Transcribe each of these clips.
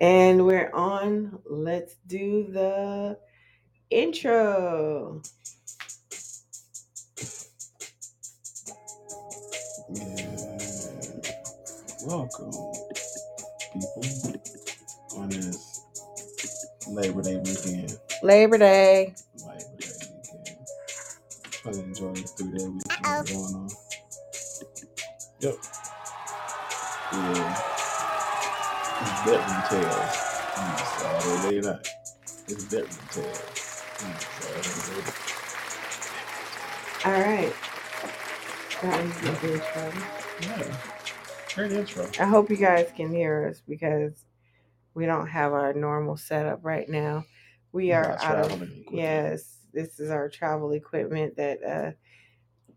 And we're on. Let's do the intro. Yeah. Welcome, people, on this Labor Day weekend. Labor Day. Labor Day weekend. Try to enjoy this three day weekend going on. Yep. Yeah. Bedroom tales. Mm, Saturday night. It's bedroom tales. Mm, Saturday. All right. That was the intro. Yeah. Great intro. I hope you guys can hear us because we don't have our normal setup right now. We are out of equipment. yes. This is our travel equipment that uh.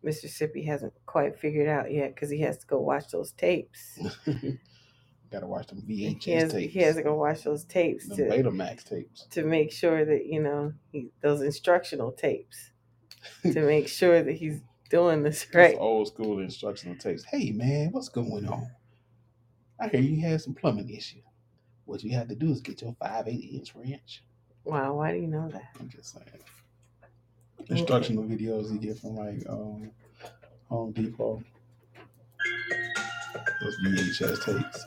Sippy hasn't quite figured out yet because he has to go watch those tapes. Gotta watch them He VHS has, tapes. he has to go watch those tapes the to Betamax tapes. to make sure that you know he, those instructional tapes to make sure that he's doing this Those right. old school instructional tapes. Hey man, what's going on? I hear you had some plumbing issue. What you had to do is get your five eight inch wrench. Wow, why do you know that? I'm just saying. Instructional videos you get from like um, Home Depot. Those VHS tapes.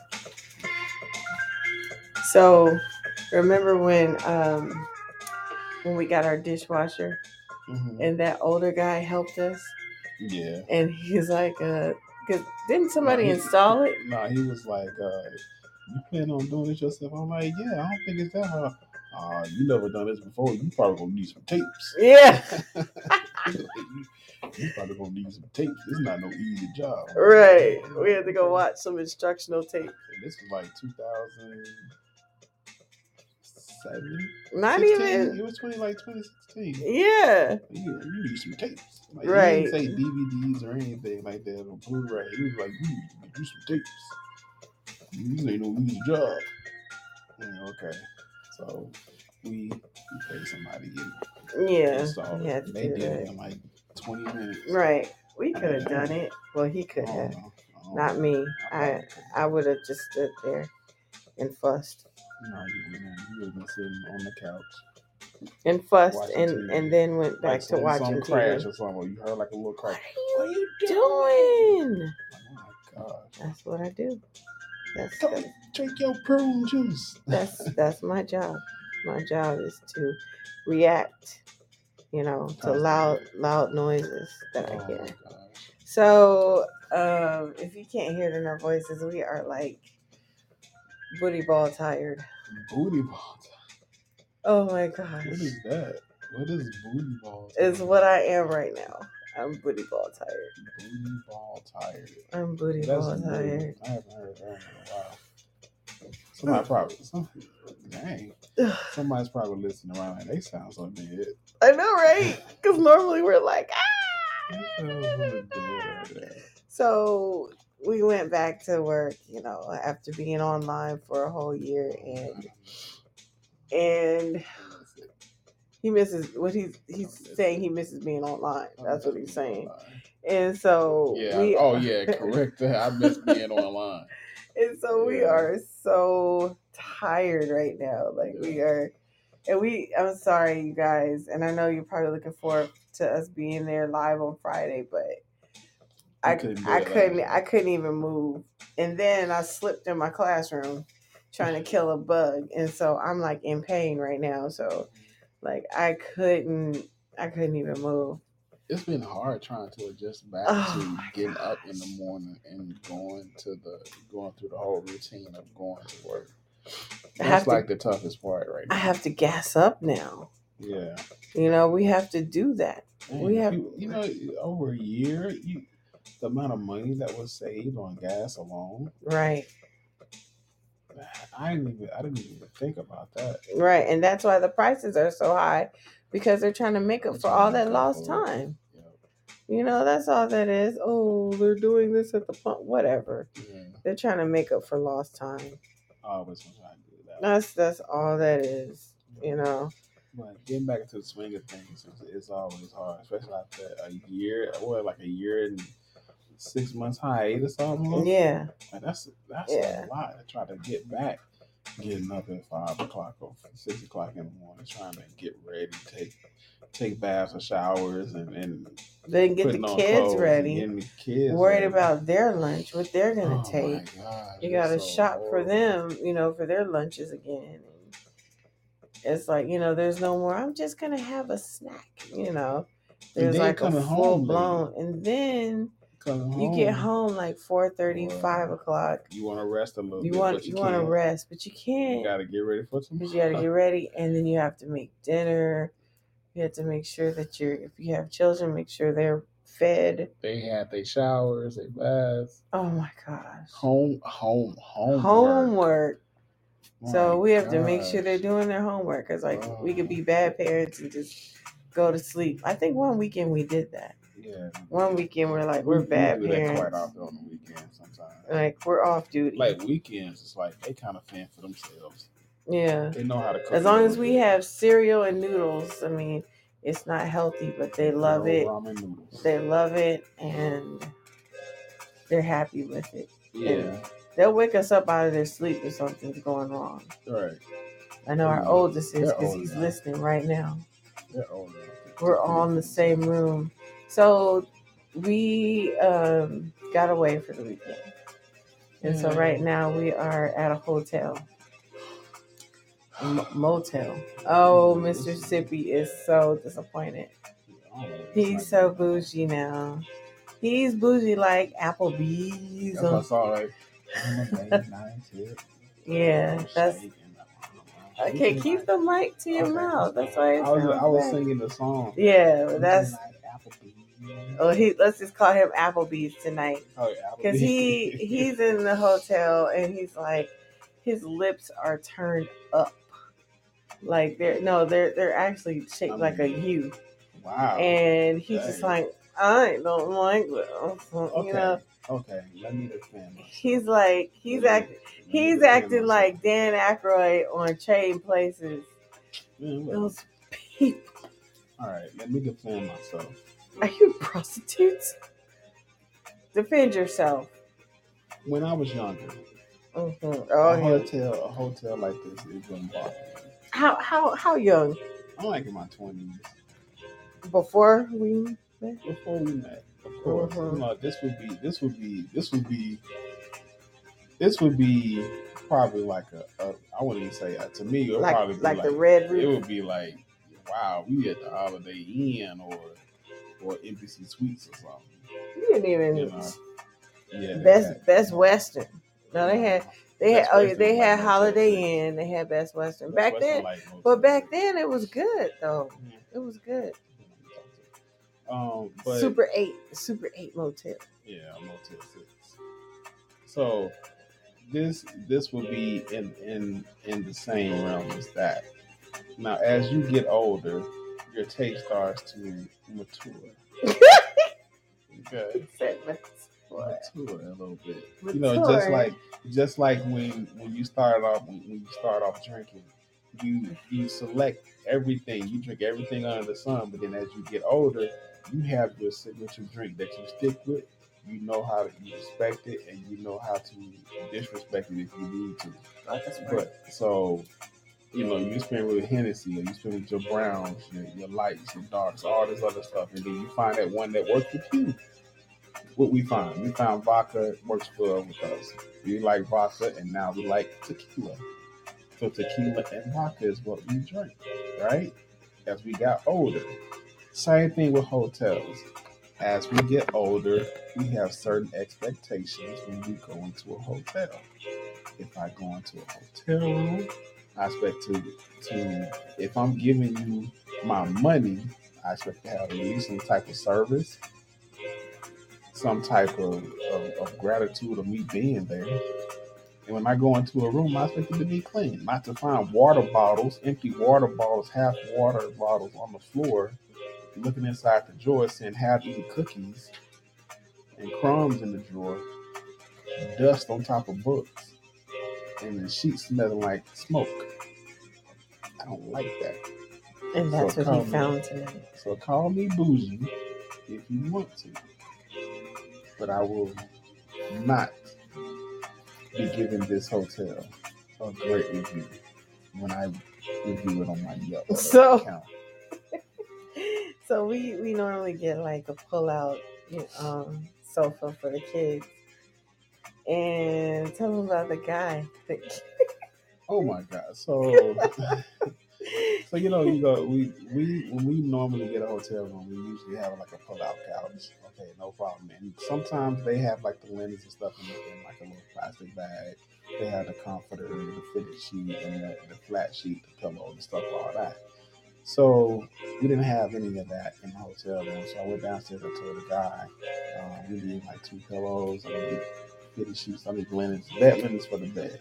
So, remember when um when we got our dishwasher Mhm. and that older guy helped us Yeah. and he's like uh cause didn't somebody he- install it? Nah, he was like, uh, "You plan on doing this yourself?" I'm like, "Yeah, I don't think it's that hard." Uh, you never done this before. You probably gonna need some tapes. Yeah, you, you probably gonna need some tapes. It's not no easy job. right. We had to go watch some instructional tape. And this was like 2007. Not 16? even It was 20 like 2016. yeah. You, you need some tapes. Like, Right. He didn't say DVDs or anything like that on Blu-ray. He was like, you need to do some tapes. These ain't no easy job. Yeah, okay. So we, we paid somebody Yeah. install it. had They did it in like 20 minutes. Right. We could have done it. Well he could have. know. Oh, oh. I don't me. I I probably could've. I would have just stood there and fussed. No, you wouldn't. have. You been sitting on the couch. And fussed Watching and TV. and then went back to watching some TV. or something. You heard like a little What crash. are you doing? Oh my gosh. That's what I do. That's that's drink your prune juice. that's, that's my job. My job is to react, you know, to loud loud noises that I Oh hear. gosh. So um, if you can't hear it in our voices, we are like booty ball tired. Booty ball. Oh my What gosh, is that? What is booty ball? is what I am right now. I'm booty ball tired. Booty ball tired. I'm booty That's ball tired. I haven't heard that in a while. Somebody probably, some, dang, somebody's probably listening around and they sound so dead. I know, right? Because normally we're like, ah. So dead right there. So we went back to work, you know, after being online for a whole year, and and he misses what he's he's saying he misses being online. That's what he's saying. And so Yeah. we oh yeah. Correct that. I miss being online. and so we Yeah. are so tired right now. Like we are and we I'm sorry you guys, and I know you're probably looking forward to us being there live on Friday, but I couldn't I couldn't. I couldn't even move. And then I slipped in my classroom trying to kill a bug. And so I'm like in pain right now. So like I couldn't I couldn't even move. It's been hard trying to adjust back Oh to getting up in the morning and going to the going through the whole routine of going to work. I That's to- like the toughest part right now. I have to gas up now. Yeah. You know, we have to do that. We have- you, you know over a year you the amount of money that was saved on gas alone. Right. I didn't even I didn't even think about that. Right. And that's why the prices are so high because they're trying to make up for all that lost time. You know, that's all that is. Oh, they're doing this at the pump. Whatever. Yeah. They're trying to make up for lost time. I always want to do that. That's that's all that is. You know. But getting back into the swing of things is, is always hard, especially after a year, what, like a year and six months hiatus almost. Yeah. Like that's that's Yeah. a lot to try to get back getting up at five o'clock or six o'clock in the morning, trying to get ready, take take baths or showers, and, and Then get the kids ready. getting the kids Worried ready. about their lunch, what they're gonna Oh take. God, you gotta so shop for them, you know, for their lunches again. And it's like, you know, there's no more, I'm just gonna have a snack, you know. There's like a full blown and then Coming you get home, home like 4 5 o'clock. You want to rest a little You bit, want but you, you want to rest, but you You can't You got to get ready for tomorrow. because you got to get ready, and then you have to make dinner. You have to make sure that you're, if you have children, make sure they're fed. They had their showers, their baths, Oh my gosh, home, home, homework. homework. So My we have to make sure they're doing their homework. Cause like we could Oh. be bad parents and just go to sleep. I think one weekend we did that. Yeah. One weekend we're like We- we're we bad do that parents. quite often on the weekends sometimes. Like we're off duty. Like weekends, it's like they kind of fan for themselves. yeah. They know how to cook. As long as we bit. have cereal and noodles, I mean, it's not healthy, but they love old it. Ramen noodles. They love it and they're happy with it. yeah. They'll wake us up out of their sleep if something's going wrong. Right. I know our oldest is because he's now. listening right now. They're older. We're all in the same room. So we um, got away for the weekend. And so right now we are at a hotel. Mo- motel. Oh, Mr. Sippy is so disappointed. He's so bougie now. He's bougie like Applebee's. That's I or- saw. Like, I'm a baby, nice hip. Yeah, that's. Okay, keep the mic to your mouth. That's why I was I was singing the song. Yeah, that's. Oh, he. Let's just call him Applebee's tonight. Oh, yeah, because he he's in the hotel and he's like his lips are turned up like they're no they're they're actually shaped like a U wow. and he's just like I don't like this okay. you know Okay. Let me defend. he's like he's Let act he's acting like Dan Aykroyd on Trading Places mm, Man, those people All right. Let me defend myself. Are you prostitutes defend yourself When I was younger, Mhm. a oh yeah. hotel, a hotel like this, it wouldn't bother me. how how how young I'm like in my twenties. before we met? before we met, of course, Mhm. you know, this would be, this would be, this would be, this would be probably like a, a I wouldn't even say to me, it would probably like be like like, the red it would be like, wow, we at the Holiday Inn or or Embassy Suites or something. You didn't even You know, yeah, best that- Best Western. No, they had they had oh yeah they had like Holiday Inn. They had Best Western Best back Western then. like But back then it was good though. Yeah. It was good. Um, but Super Eight, Super Eight Motel. Yeah, Motel Six. So this this will be in in in the same realm as that. Now, as you get older, your taste starts to mature. okay, Said mature a little bit. You know, just like just like when when you start off when, when you start off drinking, you you select everything. You drink everything under the sun, but then as you get older, you have your signature drink that you stick with. You know how to you respect it, and you know how to disrespect it if you need to. But so, you know, you spend with Hennessy, or you spend with your browns, your, your lights, your darks, all this other stuff, and then you find that one that works with you. What we find, we found vodka works well with us. We like vodka, and now we like tequila. So tequila and vodka is what we drink, right? As we got older. Same thing with hotels. As we get older, we have certain expectations when we go into a hotel. If I go into a hotel room, I expect to to if I'm giving you my money, I expect to have at least some type of service, some type of, of, of gratitude of me being there. And when I go into a room, I expect it to be clean, not to find water bottles, empty water bottles, half water bottles on the floor, looking inside the drawer, saying half eaten cookies and crumbs in the drawer, dust on top of books, and the sheets smelling like smoke. I don't like that. And that's So what he me- found tonight. So call me bougie if you want to, but I will not be giving this hotel. a great review when I review it on my Yelp So- account. So we we normally get like a pull out um, sofa for the kids, and tell them about the guy. that- Oh my god! So, so you know, you go. We we when we normally get a hotel room, we usually have like a pull-out couch. Okay, no problem. And sometimes they have like the linens and stuff in, in like a little plastic bag. They have the comforter, the fitted sheet, and the, the flat sheet, the pillow, and stuff, all that. So we didn't have any of that in the hotel room. So I went downstairs. I told the guy, um, we need like two pillows. I need fitted sheets. I need linens, That linens for the bed.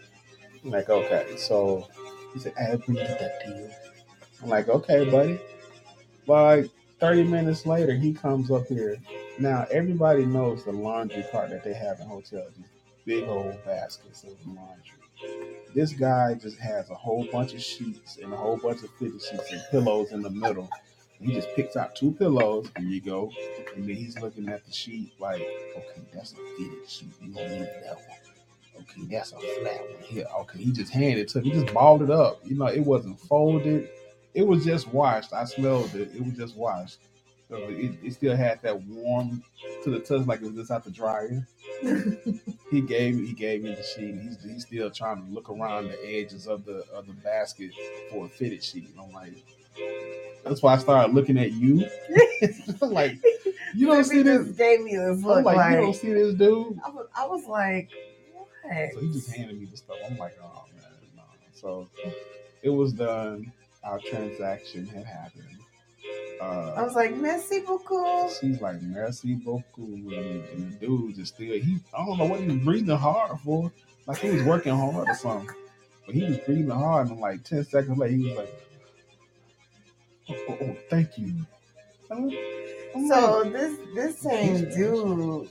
I'm like, okay. So he said, I agree to that deal. I'm like, okay, buddy. Like 30 minutes later, he comes up here. Now, everybody knows the laundry cart that they have in hotels, these big old baskets of laundry. This guy just has a whole bunch of sheets and a whole bunch of fitted sheets and pillows in the middle. He just picks out two pillows, and you go. And then he's looking at the sheet like, okay, that's a fitted sheet. You don't need that one. Okay, that's a flat one here. Okay, he just handed it to me. He just balled it up. You know, it wasn't folded. It was just washed. I smelled it. It was just washed. So it, it still had that warm to the touch, like it was just out the dryer. he gave me, he gave me the sheet. He's, he's still trying to look around the edges of the of the basket for a fitted sheet. And I'm like, that's why I started looking at you. Like, you don't see this. gave me this I'm look like, like, you don't see this dude. I was I was like, what? So he just handed me the stuff. I'm like, oh man, no. So it was done. Our transaction had happened. I Uh, was like, merci beaucoup. she's like, merci beaucoup. And, and the dude just still, he, I don't know what he was breathing hard for. Like he was working hard or something. But he was breathing hard. And like 10 seconds later, he was like, oh, oh, oh, thank you. I'm- I'm So like, this this same dude,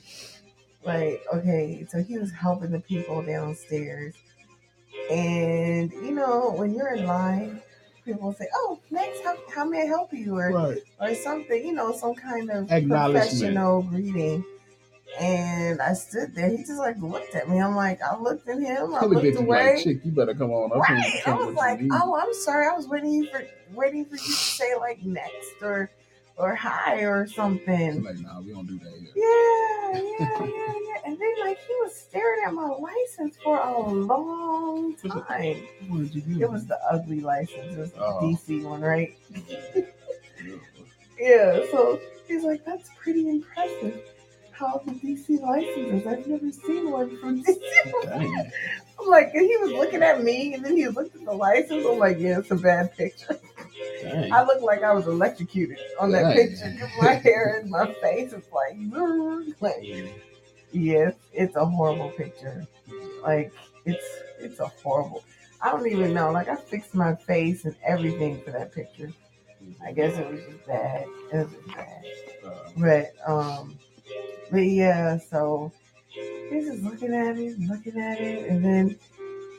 like, okay, so he was helping the people downstairs, and you know when you're in line, people say, "Oh, next, how, how may I help you?" or right. or something, you know, some kind of Acknowledgement. professional greeting. And I stood there. He just like looked at me. I'm like, I looked at him. I looked at you away. like, chick, you better come on up. Right. I was like, oh, I'm sorry. I was waiting for waiting for you to say like next or or hi or something. like, nah, we don't do that here. Yeah, yeah, yeah, yeah. And then like he was staring at my license for a long time. What did you do? It was the ugly license. It was the Oh. DC one, right? Yeah. So he's like, that's pretty impressive. How the DC licenses? I've never seen one from DC. I'm like, and he was looking at me, and then he looked at the license. I'm like, yeah, it's a bad picture. Dang. I look like I was electrocuted on that Dang. picture because my hair and my face is like, like, yes, it's a horrible picture. Like, it's it's a horrible. I don't even know. Like, I fixed my face and everything for that picture. I guess it was just bad. It was just bad. Uh, But um, but yeah. So he's just looking at it, looking at it, and then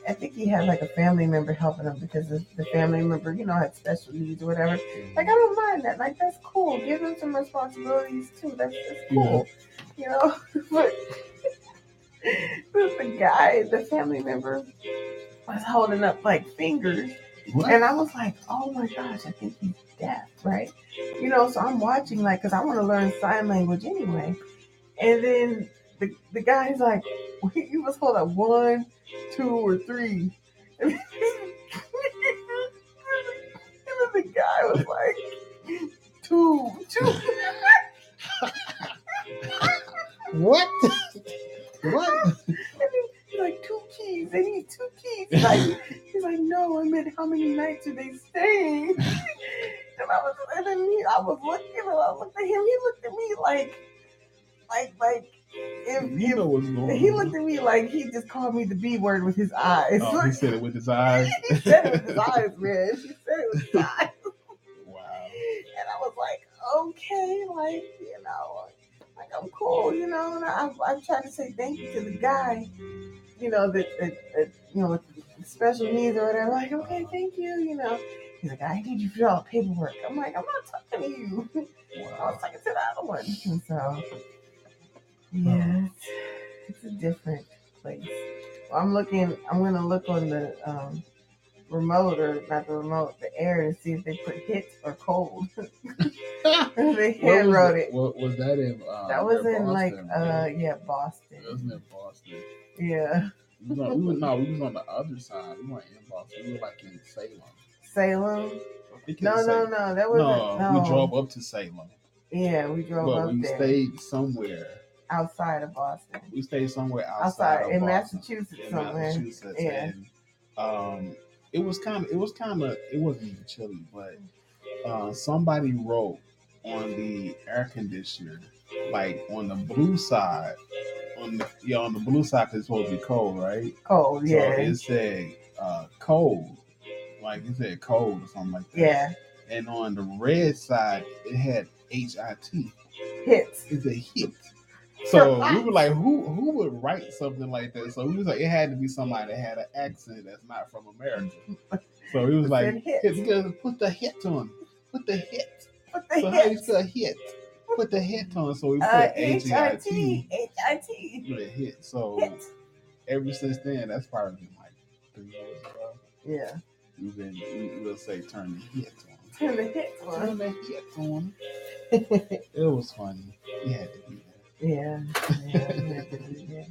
I think he had like a family member helping him because the, the family member, you know, had special needs or whatever. Like I don't mind that. Like that's cool. Give him some responsibilities too. That's, that's cool. You know, but but the guy, the family member, was holding up like fingers. what? And I was like, oh my gosh, I think he's deaf, right? You know, so I'm watching like, because I want to learn sign language anyway. And then the, the guy's like, "You must holding up one, two, or three. And then the guy was like, two, two. What? what? And then he's like, two keys. They need two keys. Like, he's like, no, I meant how many nights are they staying? And I was, and then he, I was looking, and I looked at him. He looked at me like, like, like, if, You know if what's going he looked at me like he just called me the B word with his eyes. Oh, he said it with his eyes. he said it with his eyes, man. He said it with his eyes. Wow. And I was like, okay, like, you know, like I'm cool, you know. And I, I tried to say thank you to the guy, you know, that, that, that you know, with special needs or whatever. Like, okay, thank you, you know. He's like, I need you to all the paperwork. I'm like, I'm not talking to you. I Wow. was talking to the other one. And so, yeah, it's, it's a different place. I'm looking. I'm gonna look on the um, remote or not the remote, the air, and see if they put hit or cold. they hand wrote that- it. What was that in? Uh, That was near in like uh right? yeah It Boston. wasn't in Boston. Yeah, We was on, we was, no, we was on the other side. We weren't in Boston. We were like in Salem. Salem. I think it No, no, Salem. no. That wasn't. No, No, we drove up to Salem, Yeah, we drove but up we there stayed somewhere. Outside of Boston, We stayed somewhere outside, outside in Boston. Massachusetts in somewhere. Massachusetts, Yeah. and um, it was kind of, it was kind of, it wasn't even chilly, but uh, somebody wrote on the air conditioner, like on the blue side, on the yeah, on the blue side, it's supposed to be cold, right? Cold. So Yeah. it said uh, cold, like it said cold or something like that. yeah. And on the red side, it had H I T. Hits. It's a hit. So we were like, who who would write something like that? So we was like, it had to be somebody that had an accent that's not from America. So he was like, hit. "Hit, just put the hit on, put the hit. What the So how you hit? spell hit? Put the hit on. So we put Uh, H H I I T. T. H I T. Put a hit. So Hit. ever since then, that's probably been like three years ago. Yeah. We've been, we, we'll say, turn the hit on. Turn the hit on. Turn the hit on. It was funny. It had to be yeah. Yeah. we had to do that.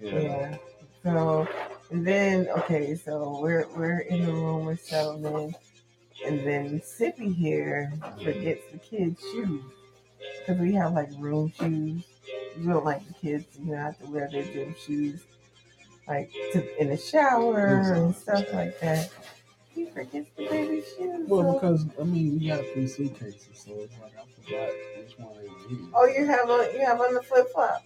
there. Yeah. Yeah. So and then okay, so we're we're in the room, we're settled in, and then Sippy here forgets the kids' shoes because we have like room shoes. We don't like the kids, you know, have to wear their gym shoes like to, in the shower and stuff like that. He forgets the baby shoes. Well, so- because I mean, we got three suitcases, so it's like I forgot which one they were in. oh, you have on you have on the flip flops.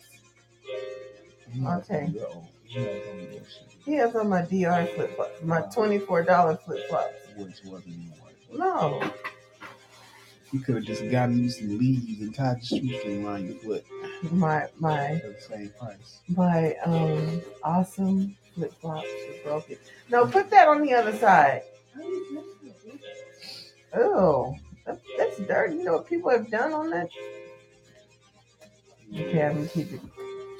Okay. on He has on the shit, He has on my DR flip flops, my twenty four dollar flip flops. which wasn't even worth. No. You could have just gotten you some leaves and tied the shoestring around your foot my my for the same price. my um awesome flip flops are broken. No, put that on the other side. Oh, that's dirty. You know what people have done on that? Okay, I'm gonna keep it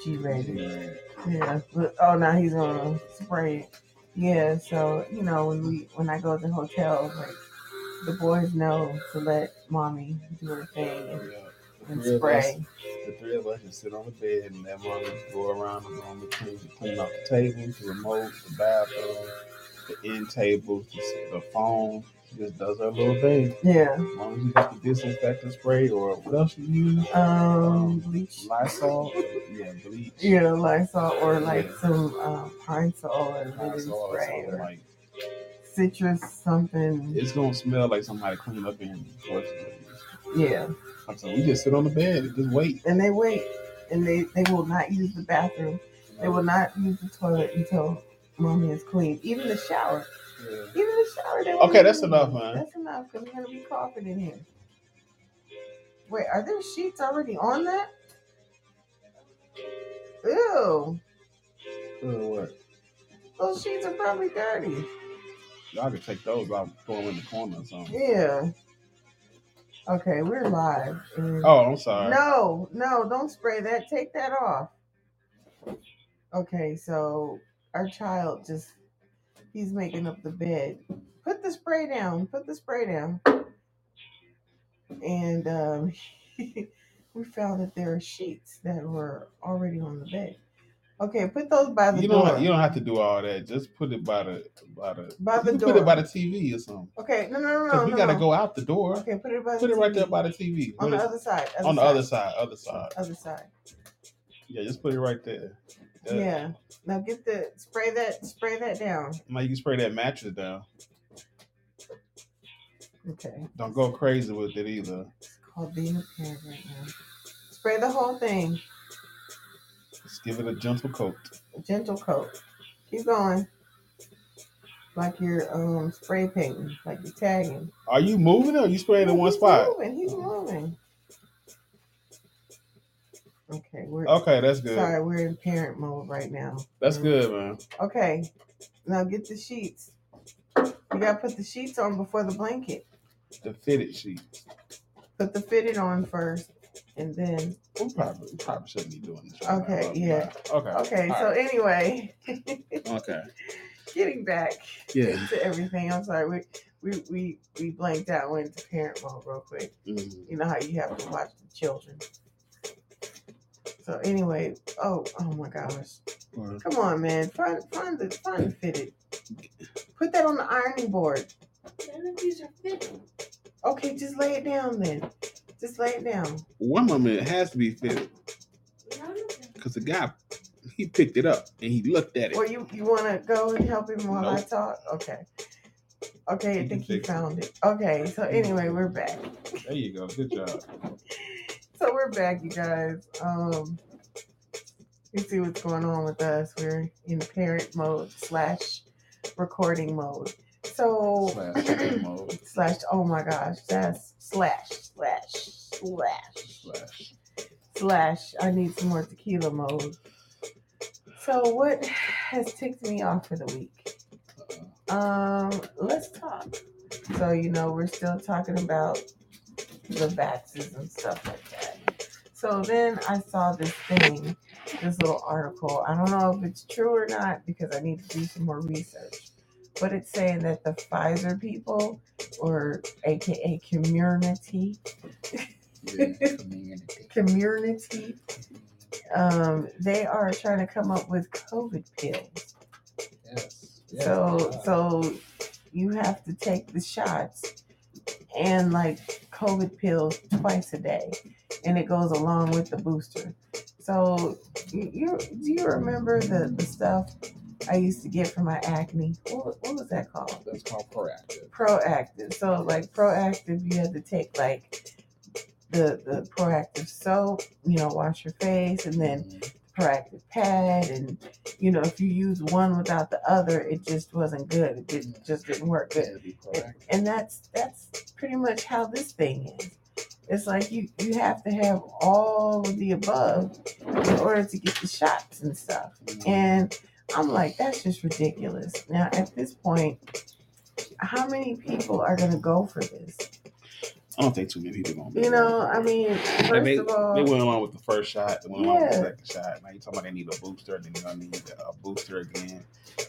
G rated. Yeah. But, oh, now he's gonna spray it. Yeah. So you know when we when I go to hotels, like the boys know to let mommy do her thing and, and of us- spray. The three of us just sit on the bed and let mom go around the room and clean, clean off the tables, the remote, the bathroom, the end tables, the, phone. She just does her little thing. Yeah. As long as you got the disinfectant spray or what else you use, Um, bleach. Lysol, yeah, bleach, Yeah, Lysol or like Yeah. some um, Pine Sol or Lysol or spray something or like. citrus something. It's gonna smell like somebody cleaned up in. Yeah, So we just sit on the bed and just wait. and they wait, and they they will not use the bathroom. They will not use the toilet until mommy is clean. Even the shower. Yeah. Even the shower. Won't Okay, that's enough, man. That's enough because we're gonna be coughing in here. Wait, are there sheets already on that? Ew, Uh, what? those sheets are probably dirty. Y'all can take those out, throw them in the corner or something. Yeah. Okay, we're live. and- Oh, I'm sorry. No, no, don't spray that. Take that off. Okay, so our child just he's making up the bed. Put the spray down. Put the spray down. And um we found that there are sheets that were already on the bed. Okay, put those by the you door. don't. You don't have to do all that. Just put it by the by the. By the door. Put it by the TV or something. okay, no, no, no, no. we no, gotta no. go out the door. Okay, put it by Put it right TV. there by the TV. on the other side. on the other side. Other side. Other side. Yeah, just put it right there. Yeah. Now get the spray that spray that down. Now you can spray that mattress down. Okay. Don't go crazy with it either. It's called being a parent right now. Spray the whole thing. Just give it a gentle coat. A gentle coat. Keep going. Like you're um spray painting, like you're tagging. Are you moving or are you spraying in one He's spot? Moving. He's moving. Okay, we're Okay, that's good. sorry, we're in parent mode right now. That's good, man. Okay. Now get the sheets. You gotta put the sheets on before the blanket. The fitted sheet. Put the fitted on first. and then We probably, we probably shouldn't be doing this. right Okay, now, yeah. Okay. okay. all So right, anyway, okay. getting back Yeah. to everything. I'm sorry. We we we we blanked out. Went into parent mode real quick. Mhm. You know how you have to watch the children. So anyway, oh oh my gosh. Well, Come on, man. Find find the find the fitted. Put that on the ironing board. None of these are fitting. Okay, just lay it down then. Just lay it down. One moment it has to be fitted None because the guy he picked it up and he looked at it. Well, you you want to go and help him while I talk? Okay. Okay, He I think he fix it. found it. Okay, so anyway, we're back. There you go. Good job. So we're back, you guys. Um, you see what's going on with us. We're in parent mode slash recording mode. So Slash mode. slash. Oh my gosh, that's slash slash slash Slash. slash. I need some more tequila mode. So what has ticked me off for the week? Um, let's talk. So you know, we're still talking about the vaxes and stuff like that. So then I saw this thing, this little article. I don't know if it's true or not because I need to do some more research. But it's saying that the Pfizer people, or AKA community, yeah, community. community, um, they are trying to come up with COVID pills. Yes. So so you have to take the shots and like COVID pills twice a day, and it goes along with the booster. So you, you do you remember the the stuff I used to get for my acne? What, what was that called? that's called Proactiv. Proactiv. So like Proactiv, you had to take like the the Proactiv soap, you know, wash your face, and then Mhm. Proactiv pad and you know if you use one without the other it just wasn't good it did, just didn't work good and that's that's pretty much how this thing is it's like you you have to have all of the above in order to get the shots and stuff. And i'm like that's just ridiculous. Now at this point how many people are going to go for this I don't think too many people gonna. be you know i mean first they, of all they went along with the first shot. They went along with the second shot. Now you talking about they need a booster. Then they're gonna need a booster again.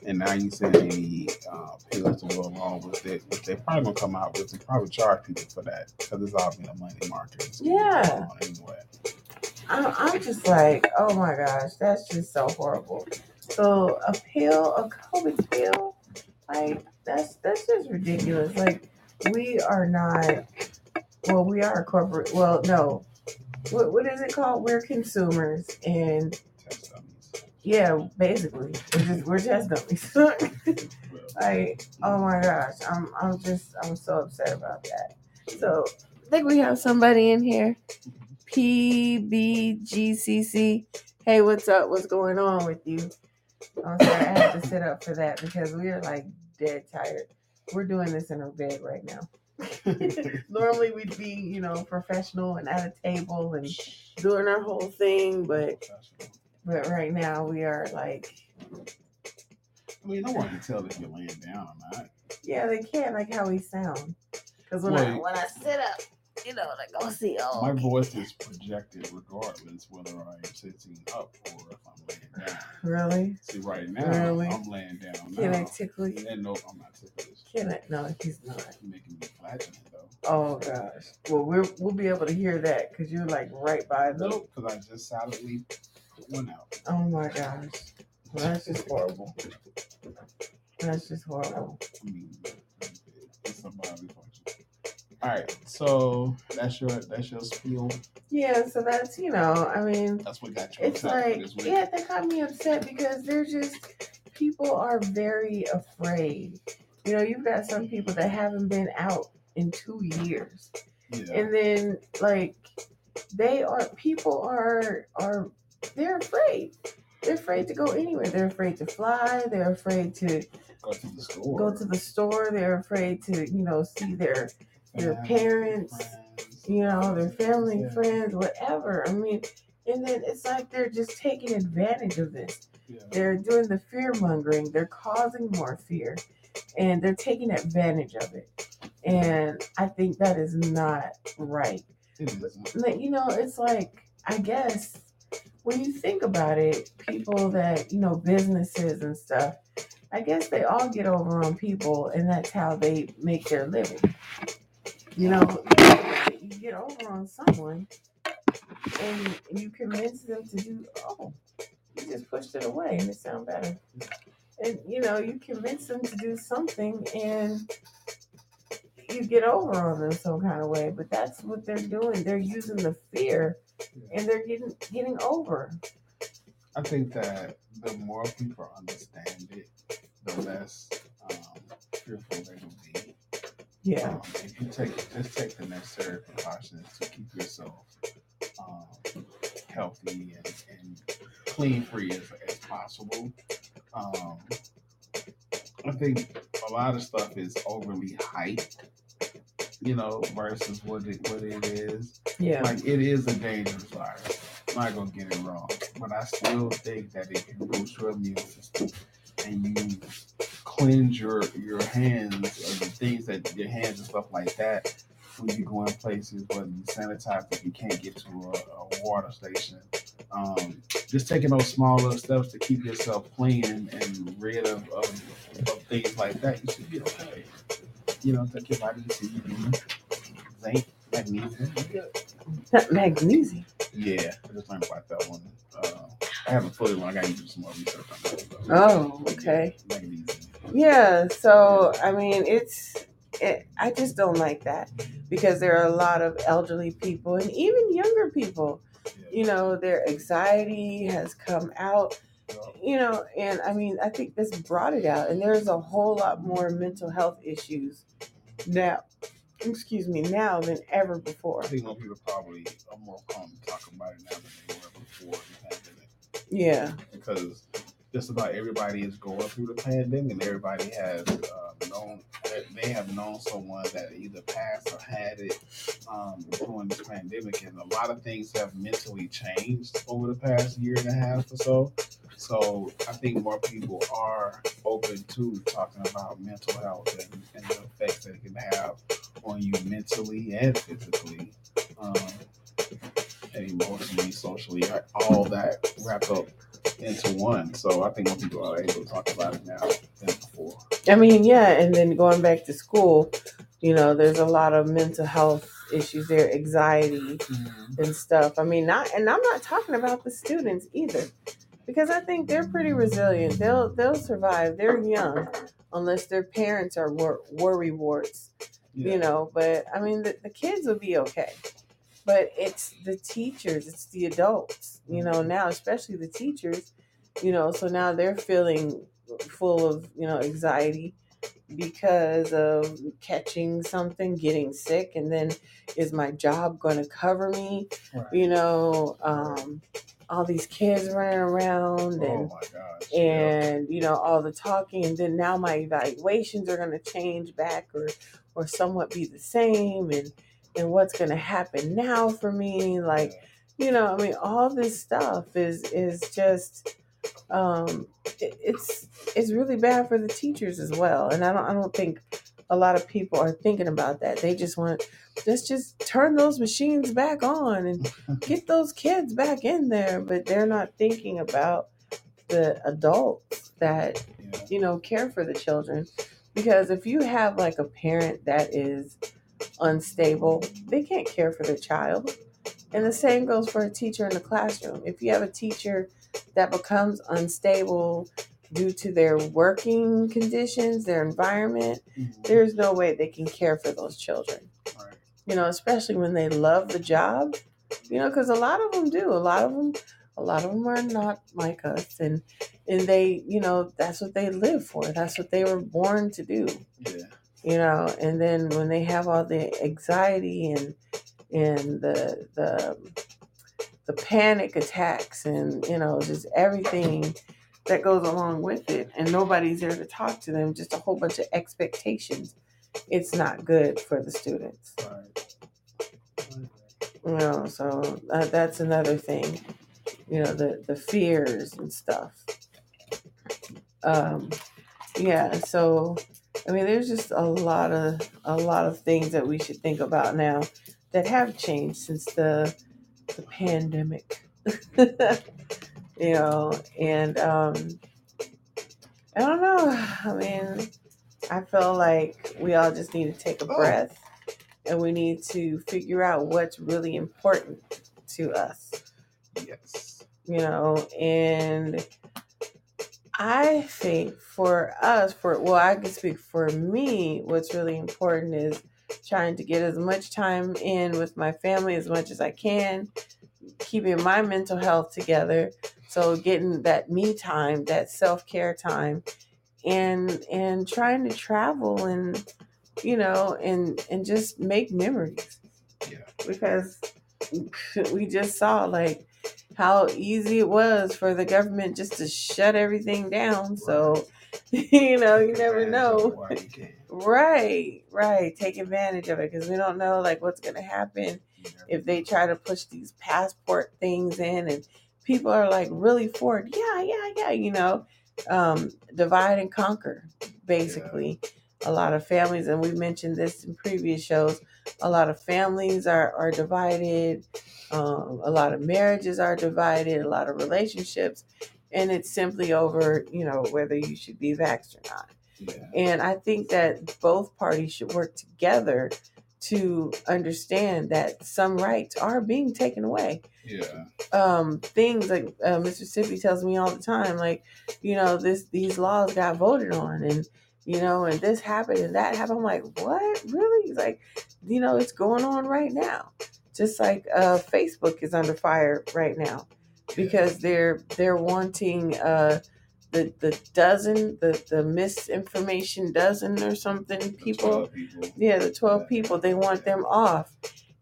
And now you saying they need uh, pills to go along with it. Which they probably gonna come out with. They probably charge people for that because it's all been a money market. It's Yeah. on Anyway. I'm, I'm just like, oh my gosh, that's just so horrible. So a pill, a COVID pill, like that's that's just ridiculous. Like we are not. Well, we are a corporate. Well, no. What what is it called? We're consumers, and yeah, basically, we're just we're test dummies. Like, oh my gosh, I'm I'm just I'm so upset about that. So I think we have somebody in here. PBGCC. Hey, what's up? What's going on with you? I'm sorry, I had to sit up for that because we are like dead tired. We're doing this in our bed right now. Normally we'd be, you know, professional and at a table and doing our whole thing, but but right now we are like, I mean, no one can tell if you're laying down or not. yeah, they can't like how we sound. Because when I when I sit up, you know, like oh see, oh, My voice is projected regardless whether I am sitting up or if I'm laying down. really? See, right now Really? I'm laying down Can I tickle you? And no, I'm not ticklish. Can I? No, he's not. You're making me flatulent though. Oh gosh. Well, we're, we'll be able to hear that because you're like right by the. Nope, because I just silently put one out. Oh my gosh. Well, that's just horrible. That's just horrible. I mean, it's a bodily function. All right, so that's your that's your spiel. Yeah. So that's you know. I mean, That's what got you it's like yeah, that got me upset because they're just people are very afraid. You know, you've got some people that haven't been out in two years. Yeah. and then like they are people are are they're afraid they're afraid to go anywhere they're afraid to fly they're afraid to go to the store. go to the store they're afraid to you know see their their parents, you know their family Yeah. friends whatever i mean and then it's like they're just taking advantage of this Yeah. they're doing the fear mongering they're causing more fear and they're taking advantage of it and i think that is not right. Like, you know, it's like I guess when you think about it, people that you know, businesses and stuff, I guess they all get over on people, and that's how they make their living. You know, you get over on someone, and you convince them to do. Oh, you just pushed it away, and it sound better. And you know, you convince them to do something, and you get over on them some kind of way. But that's what they're doing. They're using the fear, and they're getting getting over. I think that the more people understand it, the less um, fearful they will be. Yeah. Um, if you take just take the necessary precautions to keep yourself um, healthy and, and clean free as, as possible. Um, I think a lot of stuff is overly hyped, you know, versus what it what it is. Yeah. Like it is a dangerous virus. I'm not gonna get it wrong, but I still think that it can boost your immune system and you cleanse your your hands or the things that your hands and stuff like that when you go in places where you sanitize if you can't get to a, a water station. Um, just taking those small little steps to keep yourself clean and, and rid of, of, of things like that, you should be okay. You know, take your vitamin C, zinc, magnesium. you good. That magnesium. Yeah, I just learned about that one. Uh, I have a fully one. I gotta do some more research on that. Oh, okay. Yeah. Yeah, so I mean, it's it, I just don't like that because there are a lot of elderly people and even younger people. You know, their anxiety has come out. You know, and I mean, I think this brought it out, and there's a whole lot more mental health issues now. Excuse me, now than ever before. I think more people probably are more calm to talk about it now than they were before Yeah, because just about everybody is going through the pandemic and everybody has uh, known they have known someone that either passed or had it um, during this pandemic. And a lot of things have mentally changed over the past year and a half or so. So i think more people are open to talking about mental health and, and the effects that it can have on you mentally and physically. Um, and emotionally socially uh, all that wrapped up into one. So I think more people are able to talk about it now than before. I mean, yeah, and then going back to school, you know, there's a lot of mental health issues there, anxiety mm-hmm. and stuff. I mean, not, and I'm not talking about the students either, because I think they're pretty resilient. They'll they'll survive. They're young, unless their parents are wor- worry warts, you know. But I mean, the, the kids will be okay. But it's the teachers, it's the adults, you know. Now, especially the teachers, you know. So now they're feeling full of you know anxiety because of catching something, getting sick, and then is my job going to cover me? Right. You know, um, all these kids running around Oh and. Yeah. and you know all the talking, and then now my evaluations are going to change back or or somewhat be the same, and and what's going to happen now for me, like you know i mean all this stuff is is just um it, it's it's really bad for the teachers as well and i don't i don't think a lot of people are thinking about that. They just want let's just turn those machines back on and get those kids back in there but they're not thinking about the adults that you know care for the children. Because if you have like a parent that is unstable they can't care for their child and the same goes for a teacher in the classroom. If you have a teacher that becomes unstable due to their working conditions, their environment, Mhm. there's no way they can care for those children. Right. You know, especially when they love the job. You know, because a lot of them do. A lot of them, a lot of them are not like us, and and they, you know, that's what they live for. That's what they were born to do Yeah. You know and then when they have all the anxiety and and the the the panic attacks and you know just everything that goes along with it and nobody's there to talk to them just a whole bunch of expectations it's not good for the students Right. you know so uh, that's another thing you know the the fears and stuff um yeah so i mean there's just a lot of a lot of things that we should think about now that have changed since the the pandemic. you know, and um I don't know. I mean, I feel like we all just need to take a Oh. breath and we need to figure out what's really important to us, Yes. you know, and I think for us, for well, I can speak for me, what's really important is trying to get as much time in with my family as much as I can, keeping my mental health together. So getting that me time, that self care time, and and trying to travel and you know and and just make memories Yeah. because we just saw like how easy it was for the government just to shut everything down. So you know you never advantage of it know. while you can. Right, right. Take advantage of it because we don't know like what's gonna happen if they try to push these passport things in and people are like really for it. Yeah, yeah, yeah. You know, um, divide and conquer. Basically, a lot of families, and we mentioned this in previous shows. A lot of families are are divided. Um, a lot of marriages are divided. A lot of relationships, and it's simply over you know whether you should be vaxxed or not. Yeah. And I think that both parties should work together to understand that some rights are being taken away. Yeah. Um, things like uh, Mr. Sippy tells me all the time, like, you know, this these laws got voted on, and you know, and this happened and that happened. I'm like, what? Really? He's like, you know, it's going on right now. Just like uh, Facebook is under fire right now because they're they're wanting uh, the the dozen the the misinformation dozen or something people people. yeah the 12 people they want them off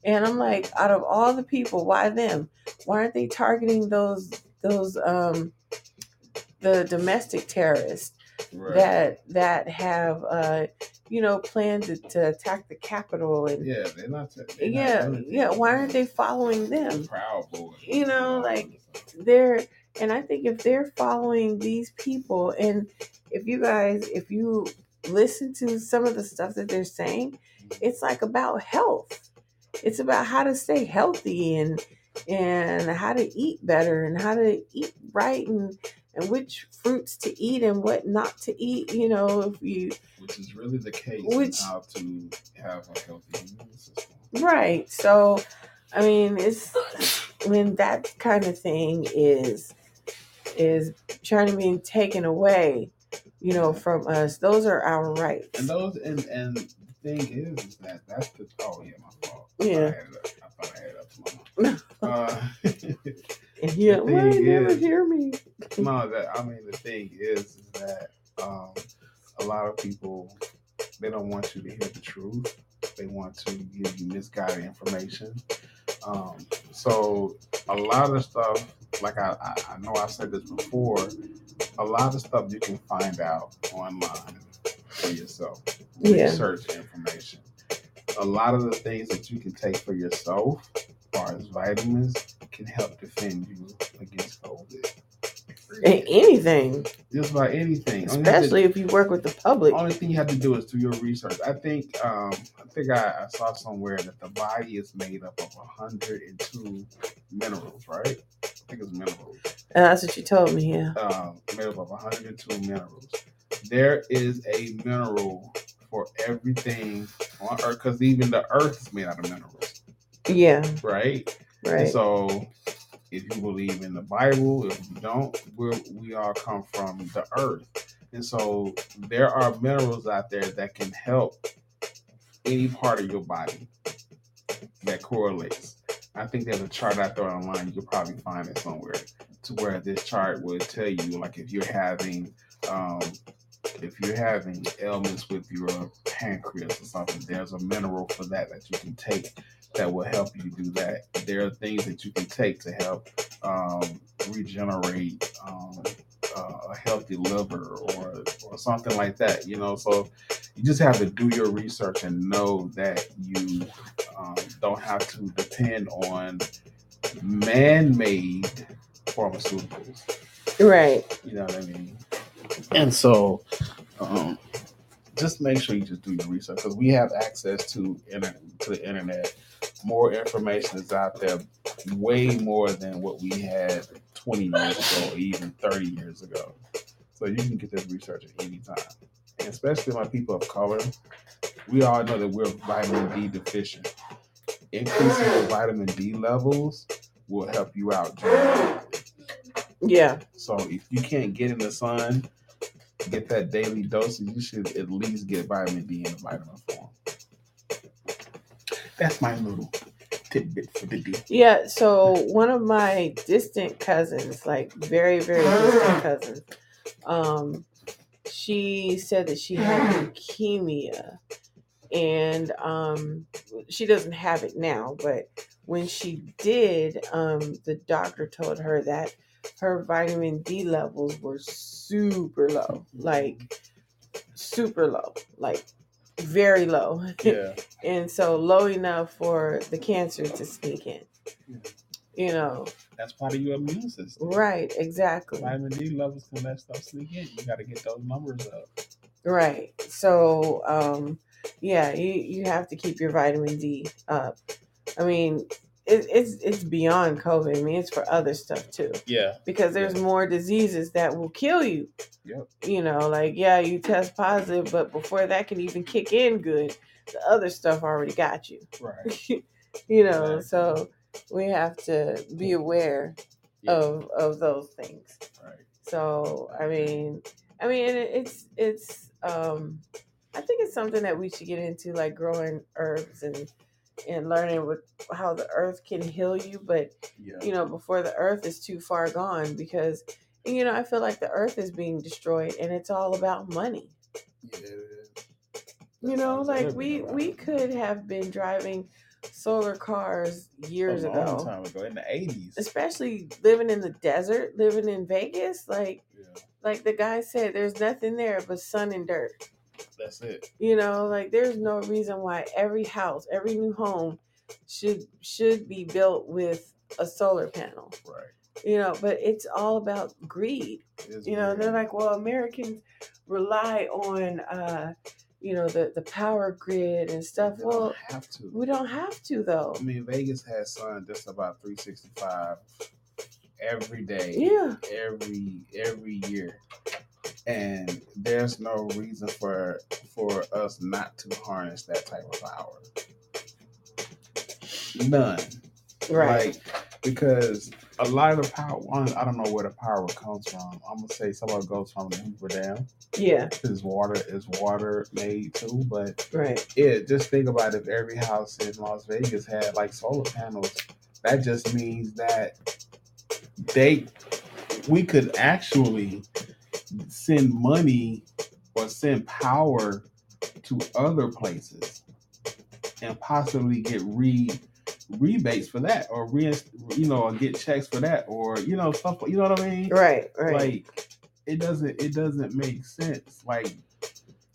and i'm like out of all the people why them why aren't they targeting those those um the domestic terrorists Right. that that have uh you know planned to, to attack the capitol and yeah, they're not. They're yeah doing yeah why aren't they following them Proud Boys. You know, like, they're and I think if they're following these people and if you guys if you listen to some of the stuff that they're saying, it's like about health. It's about how to stay healthy and and how to eat better and how to eat right and and which fruits to eat and what not to eat, you know, if you which is really the case Which- how to have a healthy immune system. Right. So, I mean, it's when that kind of thing is is trying to be taken away, you know, from us. Those are our rights. And those and and the thing is, is that that's the oh yeah, my fault. I Yeah. thought I, had it up. I thought I had it up to my uh, And yeah, the why thing never is- hear me? no, that I mean the thing is, is that um, a lot of people they don't want you to hear the truth. They want to give you misguided information. Um, so a lot of stuff, like I, I, I know I said this before, a lot of stuff you can find out online for yourself. Yeah. Research information. A lot of the things that you can take for yourself, as far as vitamins, can help defend you against COVID. A- anything, Just about anything. Have to- especially if you work with the public. only thing you have to do is do your research. I think um, I think I, I saw somewhere that the body is made up of 102 minerals, right? I think it's minerals. And that's what you told me. Yeah. Um, made up of 102 minerals. There is a mineral for everything on Earth, because even the Earth is made out of minerals, Yeah. right? Right. so, if you believe in the Bible, if you don't, we're, we all come from the earth. And so, there are minerals out there that can help any part of your body that correlates. I think there's a chart out there online. You could probably find it somewhere to where this chart would tell you, like, if you're having, um, if you're having ailments with your pancreas or something, there's a mineral for that that you can take that will help you do that. There are things that you can take to help um, regenerate um, uh, a healthy liver or or something like that. You know, so you just have to do your research and know that you um, don't have to depend on man-made pharmaceuticals. Right. You know what I mean? And so, um, just make sure you just do your research because we have access to internet to the internet more information is out there, way more than what we had 20 years ago, or even 30 years ago. So you can get this research at any time. And especially my people of color, we all know that we're vitamin D deficient. Increasing your vitamin D levels will help you out dramatically. Yeah. So if you can't get in the sun, get that daily dosage, you should at least get vitamin D in vitamin form. That's my little tidbit for the day. Yeah, so one of my distant cousins, like very, very distant cousins, um, she said that she had leukemia and um, she doesn't have it now, but when she did, um, the doctor told her that her vitamin D levels were super low, like super low, like very low. Yeah. and so low enough for the cancer to sneak in. Yeah. You know, That's part of your immune system. right, exactly. Vitamin D levels can let stuff sneak in. You got to get those numbers up. Right. So, um, yeah, you, you have to keep your vitamin D up. I mean, it, it's it's beyond COVID. I mean, it's for other stuff too, Yeah. because there's more diseases that will kill you. Yep. You know, like yeah, you test positive, but before that can even kick in good, the other stuff already got you. Right. you know, Exactly. so we have to be aware Yeah. of of those things. Right. So I mean, I mean, it's it's. um I think it's something that we should get into, like growing herbs and and learning with how the earth can heal you. But Yeah. you know, before the earth is too far gone, because you know, I feel like the earth is being destroyed, and it's all about money. Yeah. You know, like we about we could have been driving solar cars years a long ago. time ago in the 80s. Especially living in the desert, living in Vegas, like Yeah. like the guy said, there's nothing there but sun and dirt. That's it. You know, like there's no reason why every house, every new home should should be built with a solar panel. Right. You know, but it's all about greed. You know, weird. they're like, well, Americans rely on uh, you know, the the power grid and stuff. They don't Well, have to. we don't have to though. I mean, Vegas has sun just about 365 every day, Yeah. every every year, and there's no reason for for us not to harness that type of power. None, Right. Like, because a lot of the power, one, I don't know where the power comes from. I'm gonna say some of it goes from the Hoover Dam. yeah. Is water is water made too, but Right. yeah, just think about if every house in Las Vegas had like solar panels. That just means that they we could actually send money or send power to other places and possibly get re rebates for that or re you know or get checks for that or you know stuff you know what I mean Right. Right. like it doesn't it doesn't make sense like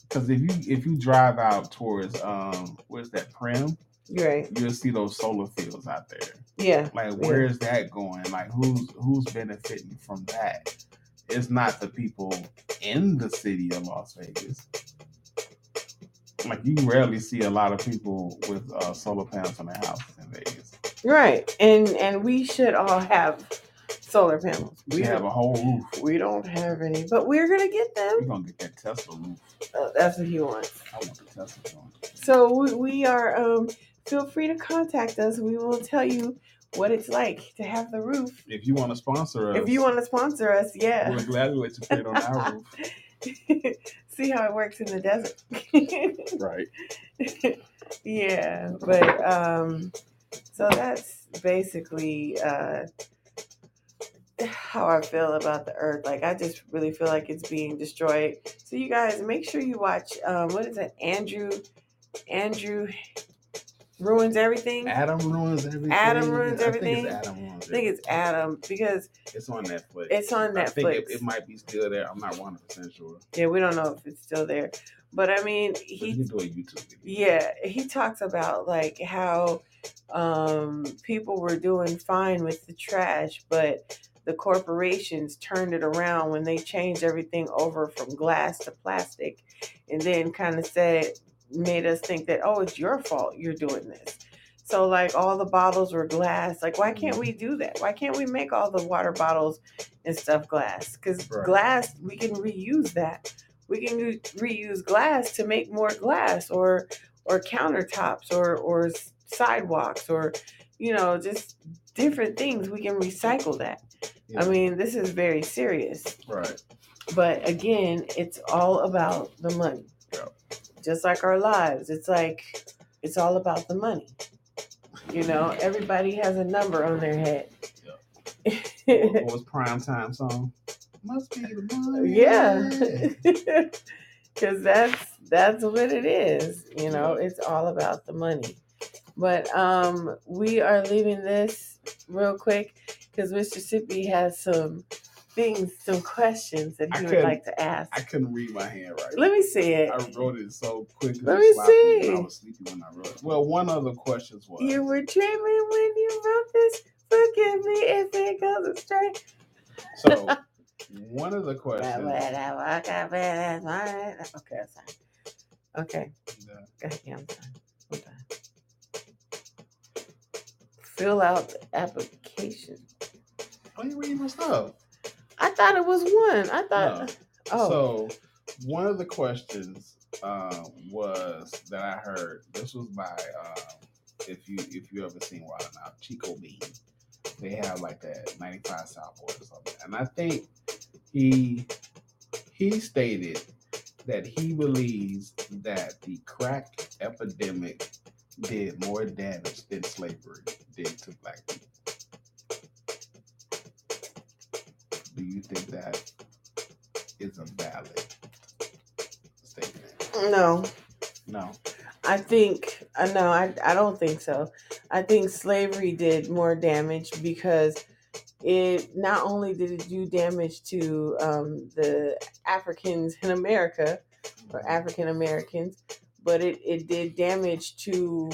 because if you if you drive out towards um where's that Primm right. you'll see those solar fields out there Yeah. like where is that going like who's who's benefiting from that it's not the people in the city of las vegas like you rarely see a lot of people with uh, solar panels on their houses in vegas Right. And and we should all have solar panels. we have a whole roof we don't have any, but we're gonna get them. we're gonna get that tesla roof Oh, that's what he wants. i want the tesla one So we, we are. Um, feel free to contact us. We will tell you what it's like to have the roof. if you want to sponsor us If you want to sponsor us, yeah. We'll gladly let you put it on our roof. See how it works in the desert. Right. yeah, but um, so that's basically uh, how I feel about the earth. Like I just really feel like it's being destroyed. So you guys make sure you watch. Um, what is it? Andrew. Andrew ruins everything. Adam ruins everything. Adam ruins I everything? think it's Adam ruins think it's Adam because It's on Netflix. it's on I think it, Netflix. it might be still there. I'm not 100 percent sure. Yeah, we don't know if it's still there, but I mean, he do a YouTube video. Yeah, he talks about like how um, people were doing fine with the trash, but the corporations turned it around when they changed everything over from glass to plastic, and then kind of said made us think that oh it's your fault you're doing this. So like all the bottles were glass. Like why can't we mm-hmm. do that? Why can't we make all the water bottles and stuff glass? Because Right. glass we can reuse that. We can re- reuse glass to make more glass or or countertops or or sidewalks or you know just different things. We can recycle that. Yeah. I mean, this is very serious. right. But again, it's all about the money. Just like our lives. It's like it's all about the money. You know, everybody has a number on their head. What, what was prime time song? Must be the money. yeah. Cause that's that's what it is. You know, it's all about the money. But um we are leaving this real quick because Mississippi has some things, some questions that I he would couldn't- like to ask. I couldn't read my handwriting. Let me see it. I wrote it so quick. and Let me sloppy, and see. I was sleepy when I wrote it. Well, one of the questions was You were dreaming when you wrote this. Forgive me if it goes astray. so one of the questions. Okay, I'm sorry. Okay, the- okay, yeah, I'm done. I'm done. Fill out the application. Why you reading my stuff? I thought it was one. I thought. Oh, So one of the questions uh, was that I heard. This was by um, if you if you ever seen Wild 'N Out Chico Bean. They have like that 95 Southboard or something, and I think he he stated that he believes that the crack epidemic did more damage than slavery did to black people. Do you think that is a valid statement? no. No. I think uh, no, I I don't think so. I think slavery did more damage because it not only did it do damage to um, the Africans in America or African Americans, but it, it did damage to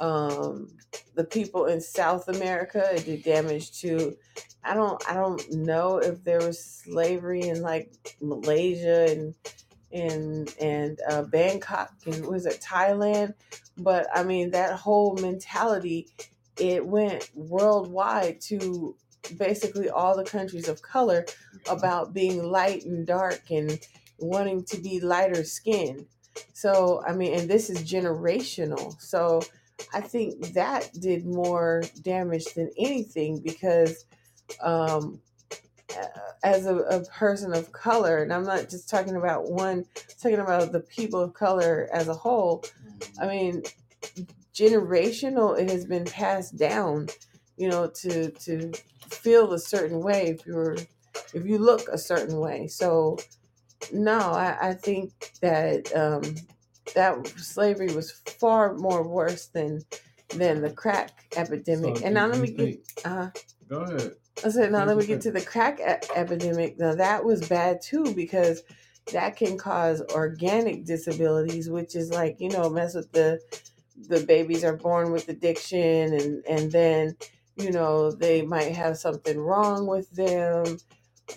um, the people in South America. It did damage to I don't I don't know if there was slavery in like Malaysia and and and uh, Bangkok and was it Thailand? But I mean that whole mentality it went worldwide to basically all the countries of color about being light and dark and wanting to be lighter skinned. So, I mean, and this is generational. So, I think that did more damage than anything because, um, as a, a person of color, and I'm not just talking about one, talking about the people of color as a whole. I mean, generational, it has been passed down, you know, to to feel a certain way if you're if you look a certain way. So no, I, I think that um that slavery was far more worse than than the crack epidemic. So and now let me get uh Go ahead. I said, now let me get to the crack e- epidemic. Now that was bad too because that can cause organic disabilities, which is like you know mess with the the babies are born with addiction, and and then you know they might have something wrong with them,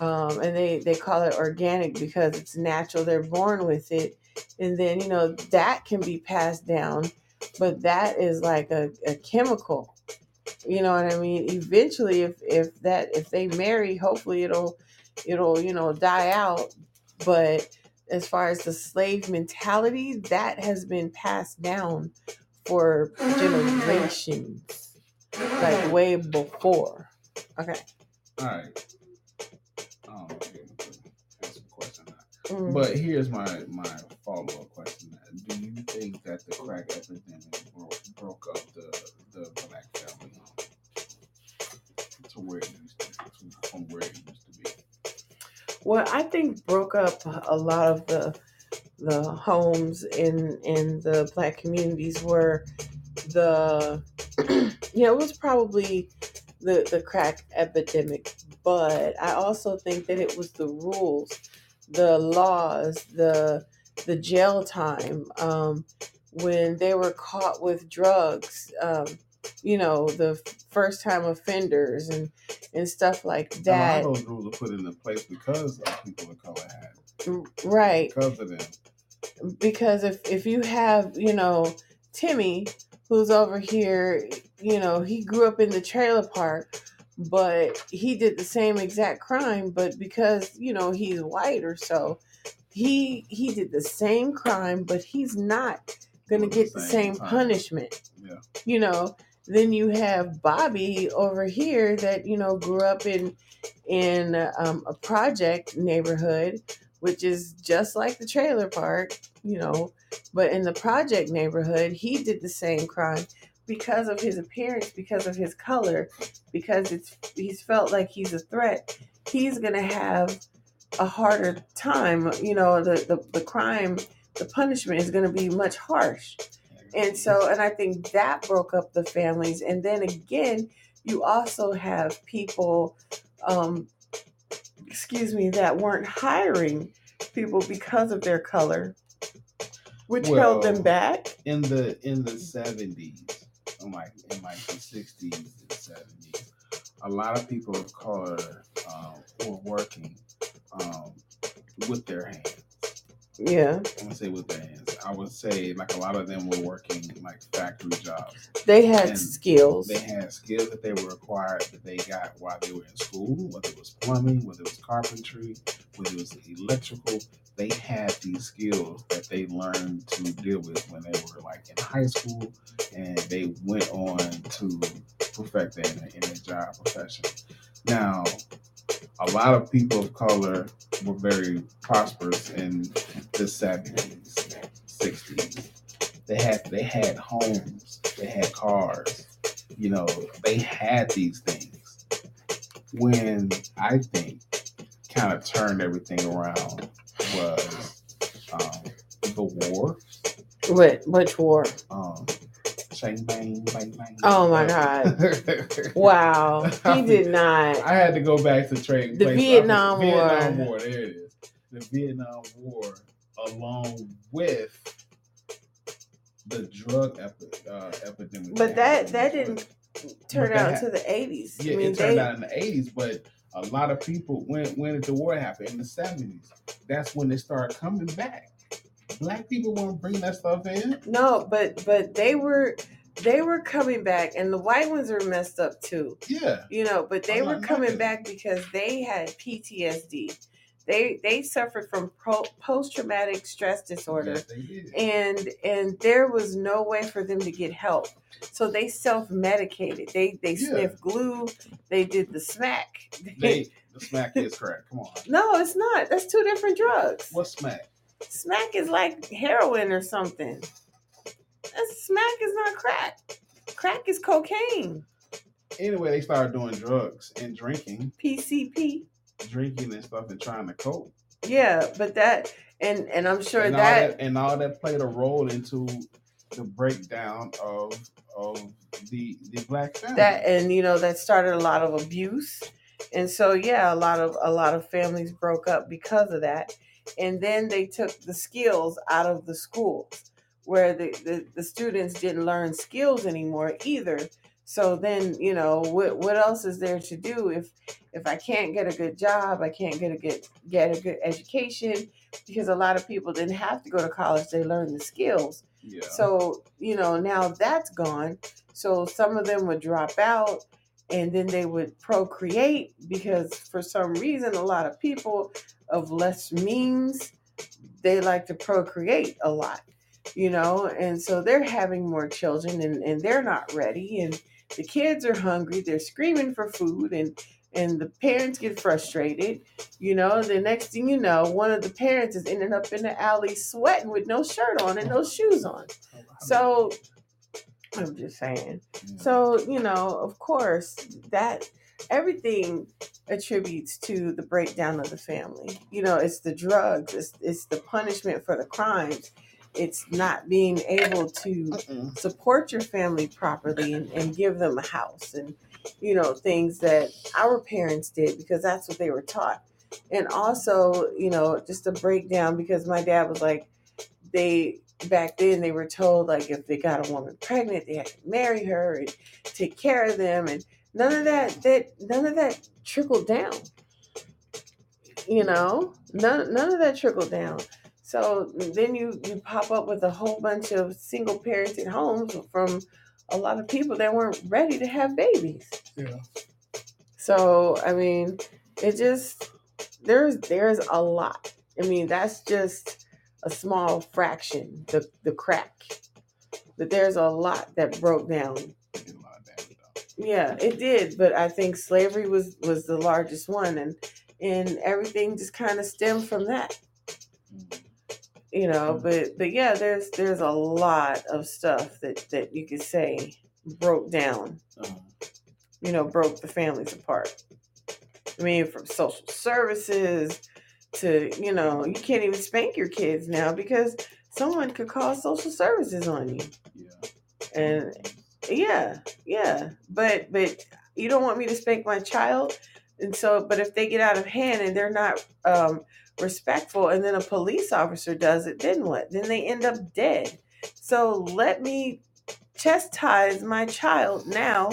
um, and they they call it organic because it's natural. They're born with it, and then you know that can be passed down, but that is like a, a chemical. You know what i mean? Eventually if if that if they marry hopefully it'll it'll you know die out. But as far as the slave mentality that has been passed down for mm-hmm. generations like way before. Okay. All right. Mm. But here's my my follow up question: Do you think that the crack epidemic broke, broke up the the black family to where it used to, from where it used to be? what i think broke up a lot of the the homes in in the black communities were the yeah it was probably the the crack epidemic but i also think that it was the rules the laws the the jail time um when they were caught with drugs um you know the first time offenders and and stuff like A that lot of those rules are put into place because of people of color had right because of them. because if if you have you know Timmy who's over here, you know, he grew up in the trailer park, but he did the same exact crime, but because, you know, he's white or so, he he did the same crime, but he's not to the get the same punishment. Yeah. You know, then you have Bobby over here that, you know, grew up in in um, a project neighborhood, which is just like the trailer park, you know, but in the project neighborhood, he did the same crime because of his appearance, because of his color, because it's he's felt like he's a threat. He's gonna have a harder time. You know, the the, the crime, the punishment is gonna be much harsh. And so, and I think that broke up the families. And then again, you also have people, um, excuse me, that weren't hiring people because of their color, which held them back. in the in the seventies, in like in like the sixties and seventies, a lot of people of color um, were working um, with their hands. Yeah, I'm gonna say with hands. I would say like a lot of them were working like factory jobs. they had And skills. They had skills that they were required that they got while they were in school, whether it was plumbing, whether it was carpentry, whether it was electrical. They had these skills that they learned to deal with when they were like in high school, and they went on to perfect that in, in their job profession. Now, a lot of people of color were very prosperous in the seventies, sixties. They had they had homes, they had cars, you know, they had these things. When I think kind of turned everything around was um, the war. What? Which war? Um, Bang bang bang. Oh my God. Wow, he did not. I had to go back to trade. The Vietnam Vietnam War. War. There it is. The Vietnam War, along with the drug epi- uh, epidemic. But that that didn't turn out until the eighties. Yeah, I mean, it turned they out in the eighties, but a lot of people when when did the war happened in the seventies? That's when they started coming back. Black people weren't bringing that stuff in. no, but but they were they were coming back, and the white ones are messed up too. Yeah, you know but they I'm were coming back because they had ptsd they they suffered from post-traumatic stress disorder. Yes, and and there was no way for them to get help. So they self-medicated. They they Yeah. sniffed glue. They did the smack. They the smack is correct. Come on, no it's not. That's two different drugs. What's smack? Smack is like heroin or something That's, smack is not crack crack is cocaine Anyway, they started doing drugs and drinking, pcp drinking and stuff, and trying to cope. Yeah, but that and and I'm sure and that, that and all that played a role into the breakdown of of the the black family. that and you know that started a lot of abuse. And so yeah, a lot of a lot of families broke up because of that. And then they took the skills out of the schools where the, the, the students didn't learn skills anymore either. So then, you know, what what else is there to do if if I can't get a good job, I can't get a good get a good education because a lot of people didn't have to go to college, they learned the skills. yeah. So, you know, now that's gone. So some of them would drop out and then they would procreate because for some reason a lot of people of less means they like to procreate a lot you know? And so they're having more children and, and they're not ready and the kids are hungry they're screaming for food and and the parents get frustrated you know? The next thing you know one of the parents is ending up in the alley sweating with no shirt on and no shoes on. So i'm just saying. So, you know, of course, that everything attributes to the breakdown of the family. You know, it's the drugs, it's it's the punishment for the crimes. It's not being able to Mm-mm. support your family properly and, and give them a house and you know, things that our parents did because that's what they were taught. And also, you know, just a breakdown because my dad was like they back then they were told like if they got a woman pregnant they had to marry her and take care of them and none of that that none of that trickled down you know none, none of that trickled down So then you you pop up with a whole bunch of single parented homes from a lot of people that weren't ready to have babies. Yeah. So I mean, it just there's there's a lot. I mean, that's just a small fraction, the the crack. But there's a lot that broke down. Yeah, it did, but I think slavery was was the largest one and and everything just kind of stemmed from that. You know, Mm. but but yeah, there's there's a lot of stuff that that you could say broke down Uh, you know, broke the families apart. I mean, from social services to, you know, you can't even spank your kids now because someone could call social services on you. yeah. And yeah, yeah. But but you don't want me to spank my child. And so but if they get out of hand and they're not um respectful and then a police officer does it, then what? Then they end up dead. So let me chastise my child now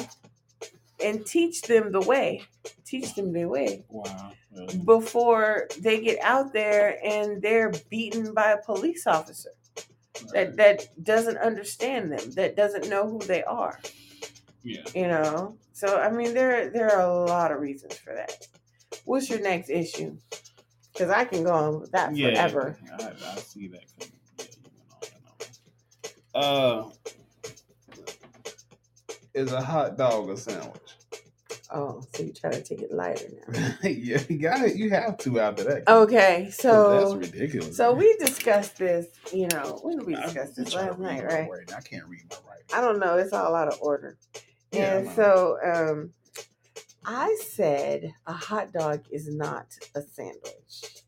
and teach them the way. Teach them the way Wow. Really? before they get out there and they're beaten by a police officer that that doesn't understand them, that doesn't know who they are. yeah. You know. So I mean, there there are a lot of reasons for that. What's your next issue? Because I can go on with that Yeah. forever. I, I see that. coming. Yeah, you went on and on. Uh, is a hot dog a sandwich? Oh, so you try to take it lighter now. yeah, you got it. You have to after that. Okay, 'Cause so that's ridiculous. so we discussed this. You know, when did we I- discuss this trying to last read night, my right? writing. I can't read my writing. I don't know. It's all out of order. Yeah, and so um, I said a hot dog is not a sandwich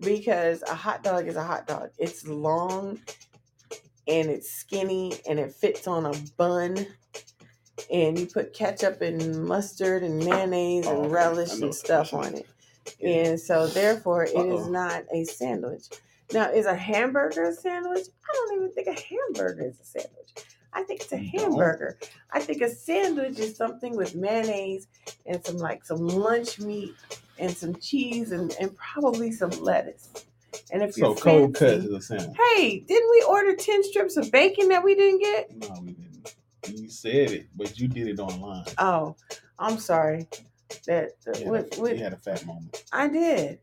because a hot dog is a hot dog. It's long and it's skinny and it fits on a bun. And you put ketchup and mustard and mayonnaise Oh, and okay. relish and stuff on it. And so therefore it is not a sandwich. Now, is a hamburger a sandwich? I don't even think a hamburger is a sandwich. I think it's a hamburger. I think a sandwich is something with mayonnaise and some like some lunch meat and some cheese and, and probably some lettuce. And if you're So cold cuts fancy, is a sandwich. hey, didn't we order ten strips of bacon that we didn't get? No, we didn't. You said it, but you did it online. Oh, I'm sorry. That that- You what, had, a, what, you had a fat moment. I did,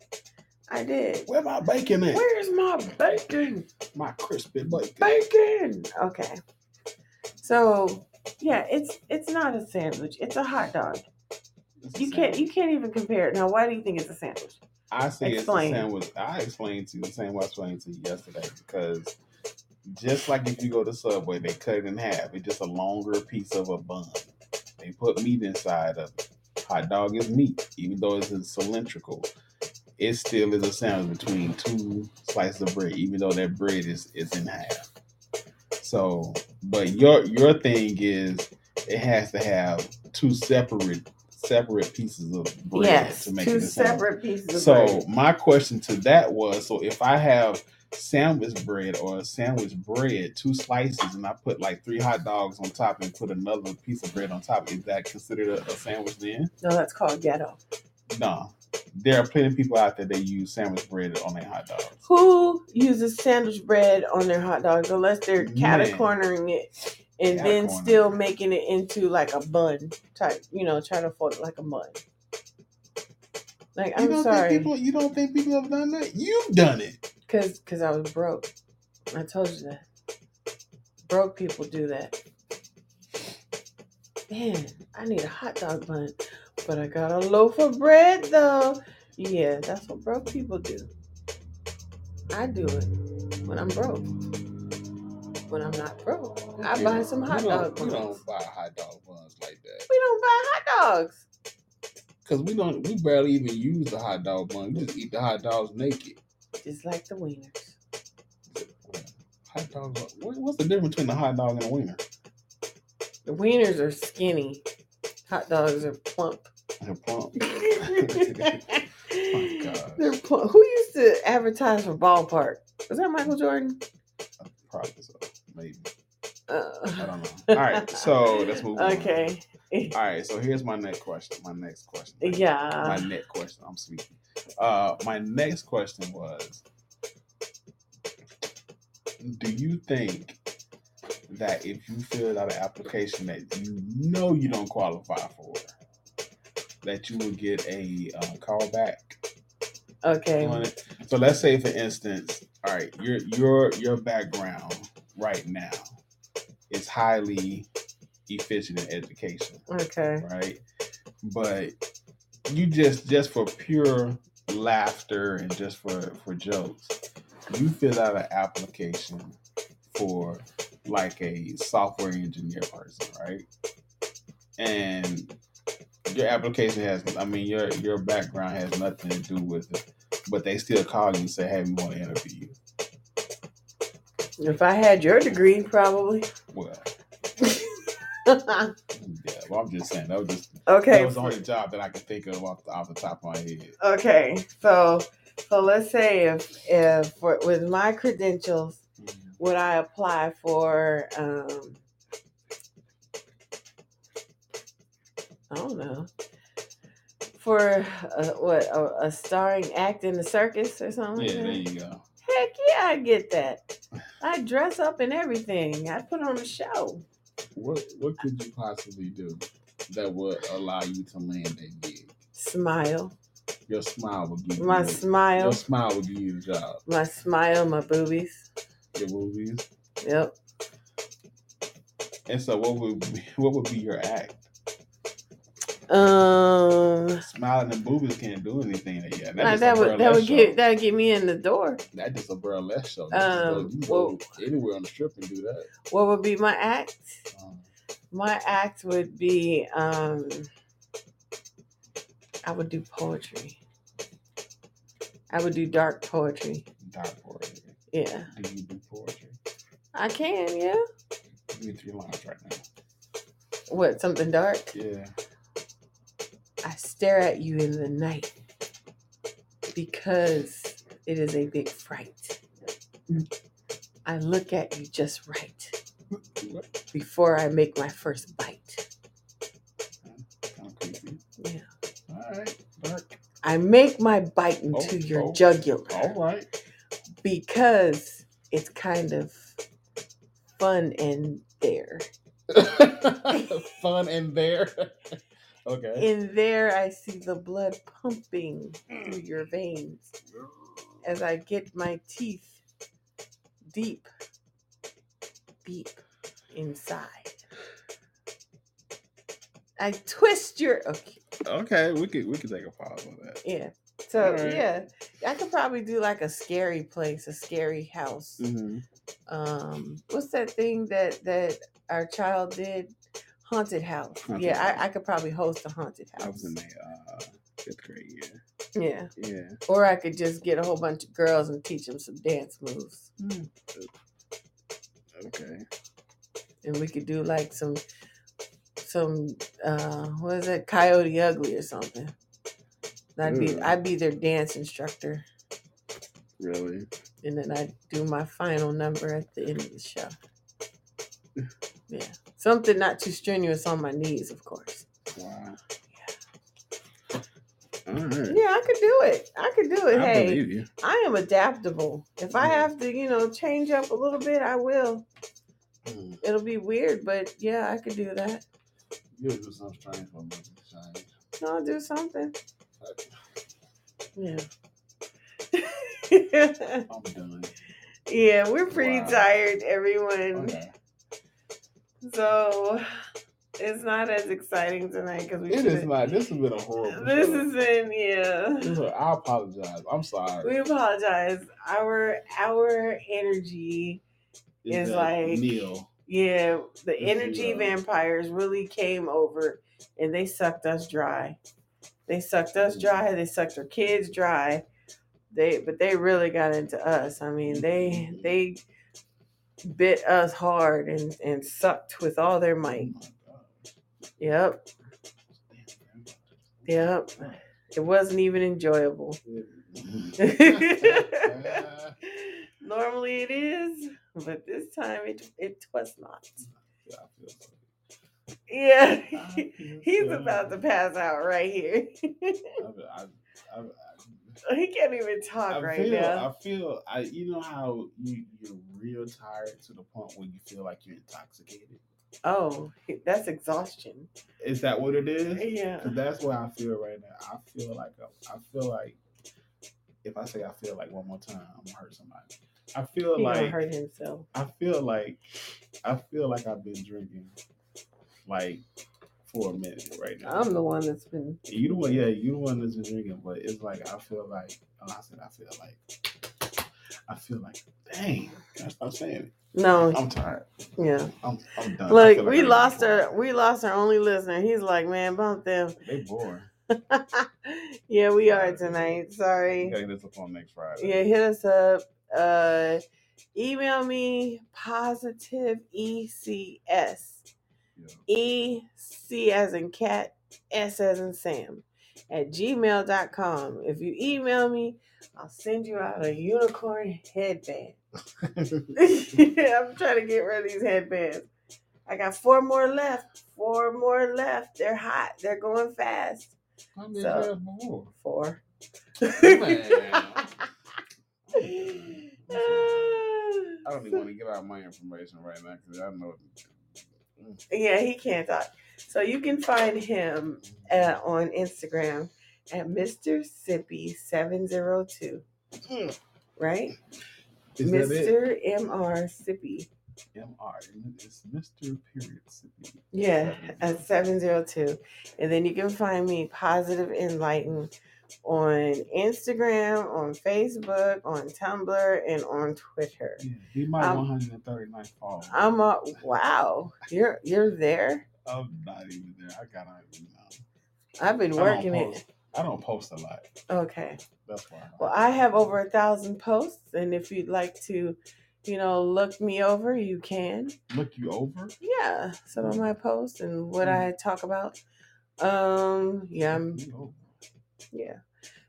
I did. Where my bacon at? Where's my bacon? My crispy bacon. bacon. Okay. So yeah, it's it's not a sandwich. It's a hot dog. It's You can't you can't even compare it. Now, why do you think it's a sandwich? I say Explain. it's a sandwich. I explained to you the same way I explained to you yesterday because just like if you go to Subway, they cut it in half. It's just a longer piece of a bun. They put meat inside of it. Hot dog is meat, even though it's cylindrical. It still is a sandwich between two slices of bread, even though that bread is is in half. So, but your your thing is it has to have two separate separate pieces of bread yes, to make two it a sandwich. separate pieces of So bread. my question to that was: so if I have sandwich bread or a sandwich bread, two slices, and I put like three hot dogs on top and put another piece of bread on top, is that considered a, a sandwich then? No, that's called ghetto. No. There are plenty of people out there that use sandwich bread on their hot dogs. Who uses sandwich bread on their hot dogs unless they're Man. cat cornering it and then Catacornering still making it into like a bun type, you know, trying to fold it like a bun. Like You I'm don't sorry. Think people, you don't think people have done that? You've done it. Cause, cause I was broke. I told you that. Broke people do that. Man, I need a hot dog bun, but I got a loaf of bread though. Yeah, that's what broke people do. I do it when I'm broke. When I'm not broke, I buy don't- some you hot don't- dog We don't buy hot dog buns like that We don't buy hot dogs. Because we don't. We barely even use the hot dog bun. We just eat the hot dogs naked. Just like the wieners. Hot dogs. what- What's the difference between a hot dog and a wiener? The wieners are skinny. Hot dogs are plump. They're plump. God. They're plump. Who used to advertise for ballpark? Was that Michael Jordan? Probably so. Maybe. I don't know. All right. So let's move on. okay. All right. So here's my next question. My next question. Yeah. My Yeah. next question. I'm speaking. Uh, my next question was, Do you think that if you fill out an application that you know you don't qualify for, that you will get a uh, call back Okay. So let's say, for instance, all right, your your your background right now is highly efficient in education, Okay. right? But you just just for pure laughter and just for for jokes, you fill out an application for like a software engineer person, right? And your application has, I mean, your your background has nothing to do with it, but they still call you and say, "Hey, we want to interview you." If I had your degree, probably. Well, yeah. Well, I'm just saying that was just okay. that was the only job that I could think of off the, off the top of my head. Okay. So, so let's say if if for, with my credentials, would I apply for? Um, I don't know. For a, what a, a starring act in the circus or something? Yeah, like there you go. Heck yeah, I get that. I dress up and everything. I put on a show. What what could you possibly do that would allow you to land that gig? Smile. Your smile would give My you smile. Your smile would give you the job. My smile, my boobies. Your movies. Yep. And so, what would be, what would be your act? Um Smiling and boobies can't do anything yet. nah, That's that a would that would get that would get me in the door. That just a burlesque show. You Um, can go, well- you can go anywhere on the strip and do that. What would be my act? Um, My act would be um I would do poetry. I would do dark poetry. dark poetry. Yeah. Do you do poetry? I can, yeah. Give me three lines right now. What, something dark? Yeah. I stare at you in the night because it is a big fright. I look at you just right before I make my first bite. Kind of creepy. Yeah. All right. I make my bite into Oh, your oh. jugular All right. because it's kind of fun and there. Fun and there. okay. In there, I see the blood pumping through your veins as I get my teeth deep, deep inside. I twist your okay, Okay, we could we could take a pause on that. yeah. So Alright. yeah, I could probably do like a scary place, a scary house. Mm-hmm. Um, what's that thing that that our child did? Haunted house. Haunted yeah, house. I, I could probably host a haunted house. I was in the uh, fifth grade. Yeah. Yeah, Yeah. or I could just get a whole bunch of girls and teach them some dance moves. Okay. and we could do like some some uh what is it coyote ugly or something i'd be Ooh. i'd be their dance instructor Really? and then i'd do my final number at the end of the show yeah something not too strenuous on my knees of course Wow. All right. yeah i could do it i could do it I hey believe you. i am adaptable if i have to you know change up a little bit i will Mm. it'll be weird but yeah i could do that You'll do something strange for me. Change. i'll do something yeah I'm done. Yeah, we're pretty Wow. tired, everyone. Okay. So it's not as exciting tonight because we It is not. This has been a horrible. This show. has been yeah. I apologize. I'm sorry. We apologize. Our our energy, It's is like- Neil. yeah, the is, energy vampires really came over and they sucked us dry. They sucked us mm. dry. They sucked our kids dry. They but they really got into us. I mean, they mm-hmm. they bit us hard and and sucked with all their Oh might. Yep, yep. It wasn't even enjoyable. Normally it is, but this time it it was not. Yeah, I feel so. Yeah, I feel he's about to pass out right here. He can't even talk I right feel, now. I feel, I you know how you you're real tired to the point where you feel like you're intoxicated. Oh, that's exhaustion. Is that what it is? Yeah. that's what I feel right now. I feel like I, I feel like if I say I feel like one more time, I'm gonna hurt somebody. I feel He like hurt himself. I feel like I feel like I've been drinking like for a minute right now. I'm the one that's been. you the one, yeah, you the one that's been drinking, but it's like I feel like oh, I said I feel like I feel like dang, can I stop saying it? No, I'm tired. yeah. I'm I'm done. Look, like we lost our we lost our only listener. He's like, man, bump them. They bored. yeah, we are tonight. You Sorry. gotta hit us up on next Friday. Yeah, hit us up. Uh, email me positive ECS. E C as in cat, S as in Sam at gmail.com. If you email me, I'll send you out a unicorn headband. I'm trying to get rid of these headbands. I got four more left. Four more left. They're hot. They're going fast. How many So- before? Four. I don't even want to give out my information right now because I know. Yeah, he can't talk. So you can find him uh, on Instagram at Mr. Sippy702. Right? Is that it? Mr. MR Sippy. MR. It's Mr. Period. Sippy. Yeah, at 702. And then you can find me Positive Enlighten on Instagram, on Facebook, on Tumblr, and on Twitter. Yeah, he my Um, 139th follower. I'm a wow. You're you're there. I'm not even there. I gotta even know. I've been working it. I don't post a lot. Okay. That's why. Well, I have over a thousand posts, and if you'd like to, you know, look me over, you can. look you over. Yeah, some of my posts and what I talk about. Um, yeah, I'm, you. Yeah.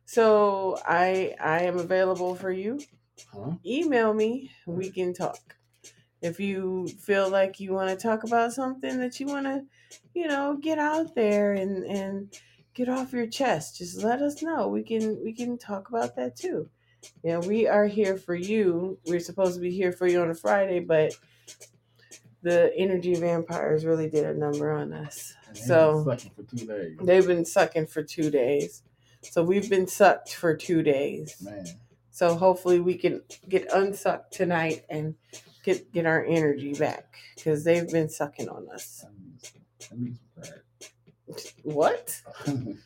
So I I am available for you. Huh? Email me. We can talk. If you feel like you want to talk about something that you want to, you know, get out there and and get off your chest, just let us know. We can we can talk about that too. Yeah, we are here for you. We're supposed to be here for you on a Friday, but the energy vampires really did a number on us. And So- been for two days. They've been sucking for two days. So we've been sucked for two days. Man, So hopefully we can get unsucked tonight and get get our energy back because they've been sucking on us. I need some, I need some What?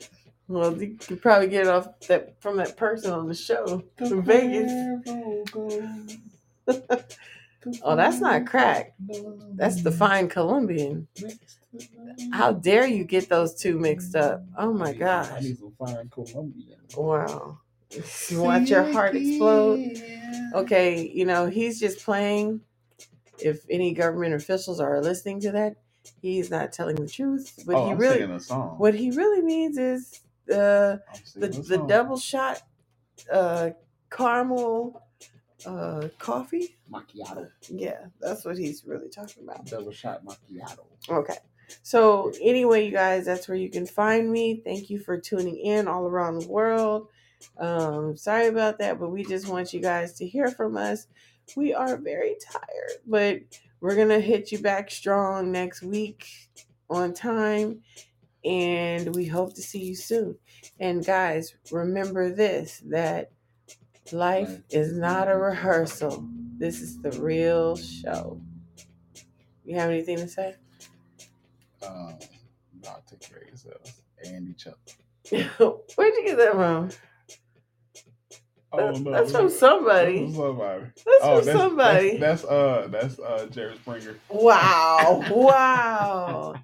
Well, you could probably get it off that from that person on the show from Vegas. Oh, that's not crack. That's the fine Colombian. How dare you get those two mixed up? Oh my I gosh! need some fine Colombian. Wow. You want your heart explode? okay, you know, he's just playing. If any government officials are listening to that, he's not telling the truth. What oh, he I'm really singing a song. what he really means is uh, I'm the singing a the song. double shot uh, caramel uh, coffee. macchiato, Yeah, that's what he's really talking about. double shot macchiato. Okay. So anyway, you guys, that's where you can find me. Thank you for tuning in all around the world. Um, sorry about that, but we just want you guys to hear from us. We are very tired, but we're gonna hit you back strong next week on time, and we hope to see you soon. And guys, remember this that life is not a rehearsal. This is the real show. You have anything to say? Um, nah, take care of yourselves and each other. Where'd you get that from? Oh no, that's from that's somebody. from somebody. That's oh, from that's, somebody. That's, that's uh, that's uh, Jerry Springer. Wow. Wow.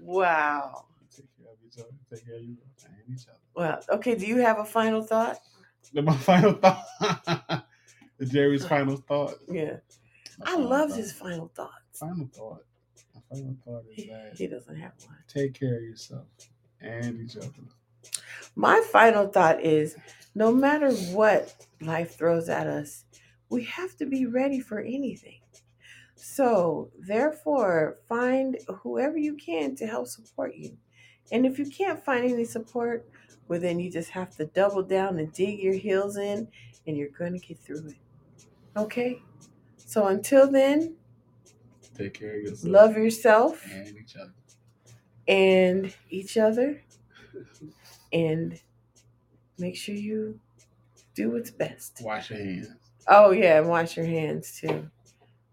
wow. Take care of each other. Take care of you and each other. Wow. Okay, do you have a final thought? My final thought. Jerry's final thought. Yeah. My I love thought. his final thoughts. final thought. Final thought is that he doesn't have one. take care of yourself and each other. My final thought is no matter what life throws at us, we have to be ready for anything. So, therefore, find whoever you can to help support you. And if you can't find any support, well, then you just have to double down and dig your heels in, and you're going to get through it. Okay? So until then, Take care of yourself. love yourself and each other. and each other, and make sure you do what's best. Wash your hands. Oh, yeah, and wash your hands too.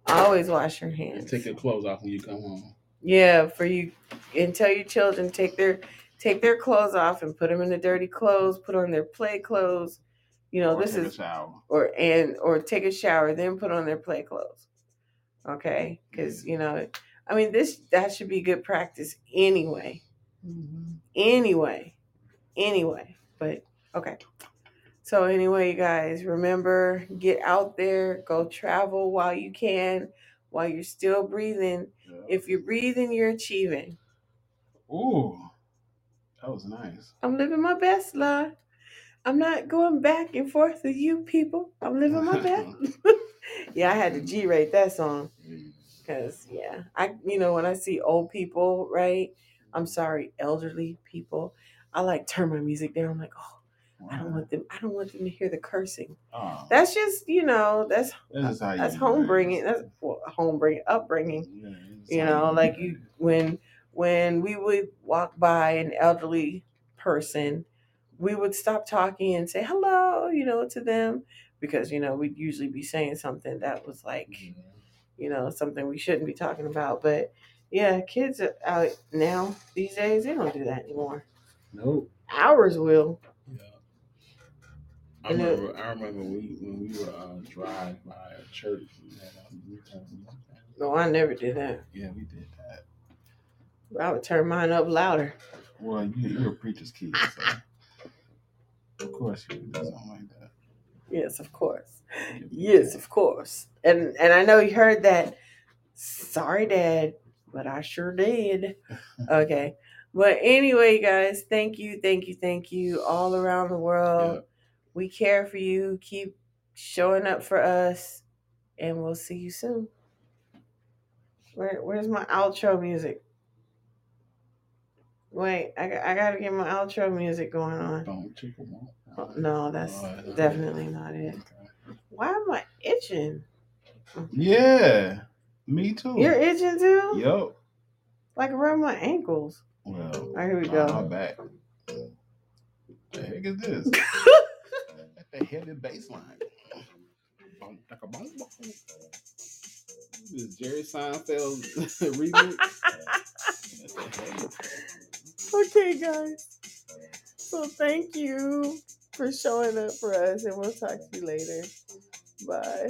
Always wash your And hands. take your clothes off when you come home. Yeah, for you, and tell your children take their take their clothes off and put them in the dirty clothes. Put on their play clothes. You know, Or this take a is shower. or and or take a shower, then put on their play clothes. Okay, because you know, I mean, this that should be good practice anyway. Mm-hmm. Anyway, anyway, but okay. So anyway, you guys, remember get out there, go travel while you can, while you're still breathing. Yeah. If you're breathing, you're achieving. Ooh, that was nice. I'm living my best life. I'm not going back and forth with you people. I'm living my best. yeah, I had to G rate that song mm. because yeah, I you know when I see old people, right? I'm sorry, elderly people. I like turn my music down. I'm like, oh, I don't want them. I don't want them to hear the cursing. Oh, That's just you know that's this is how you that's do home it. bringing. That's well, home bringing upbringing. Yeah, this is you how know do like it. you when when we would walk by an elderly person we would stop talking and say hello you know to them because you know we'd usually be saying something that was like you know something we shouldn't be talking about but yeah kids are out now these days they don't do that anymore Nope. ours will Yeah. I And it- remember. I remember we when we were uh, drive by a church. Uh, no i never did that Yeah, we did that. i would turn mine up louder Well, you you're a preacher's kid, so of course you would do something like that. Yes of course Yes, of course. And and I know you heard that. Sorry, Dad, but I sure did. Okay. But anyway, guys, thank you, thank you, thank you all around the world. Yeah. We care for you. Keep showing up for us, and we'll see you soon. Where Where's my outro music? Wait, I, got- I gotta get my outro music going on. Don't chicken won't. Oh, no, that's Oh, definitely not it. Why am I itching? Yeah, me too. You're itching too? Yup. Like around my ankles. Well, All right, here we go. My back. The heck is this? That's the heavy bass line. Boom, taka, boom, boom. This is Jerry Seinfeld remix. That's the heavy. okay, guys. So thank you for showing up for us, and we'll talk to you later. Bye.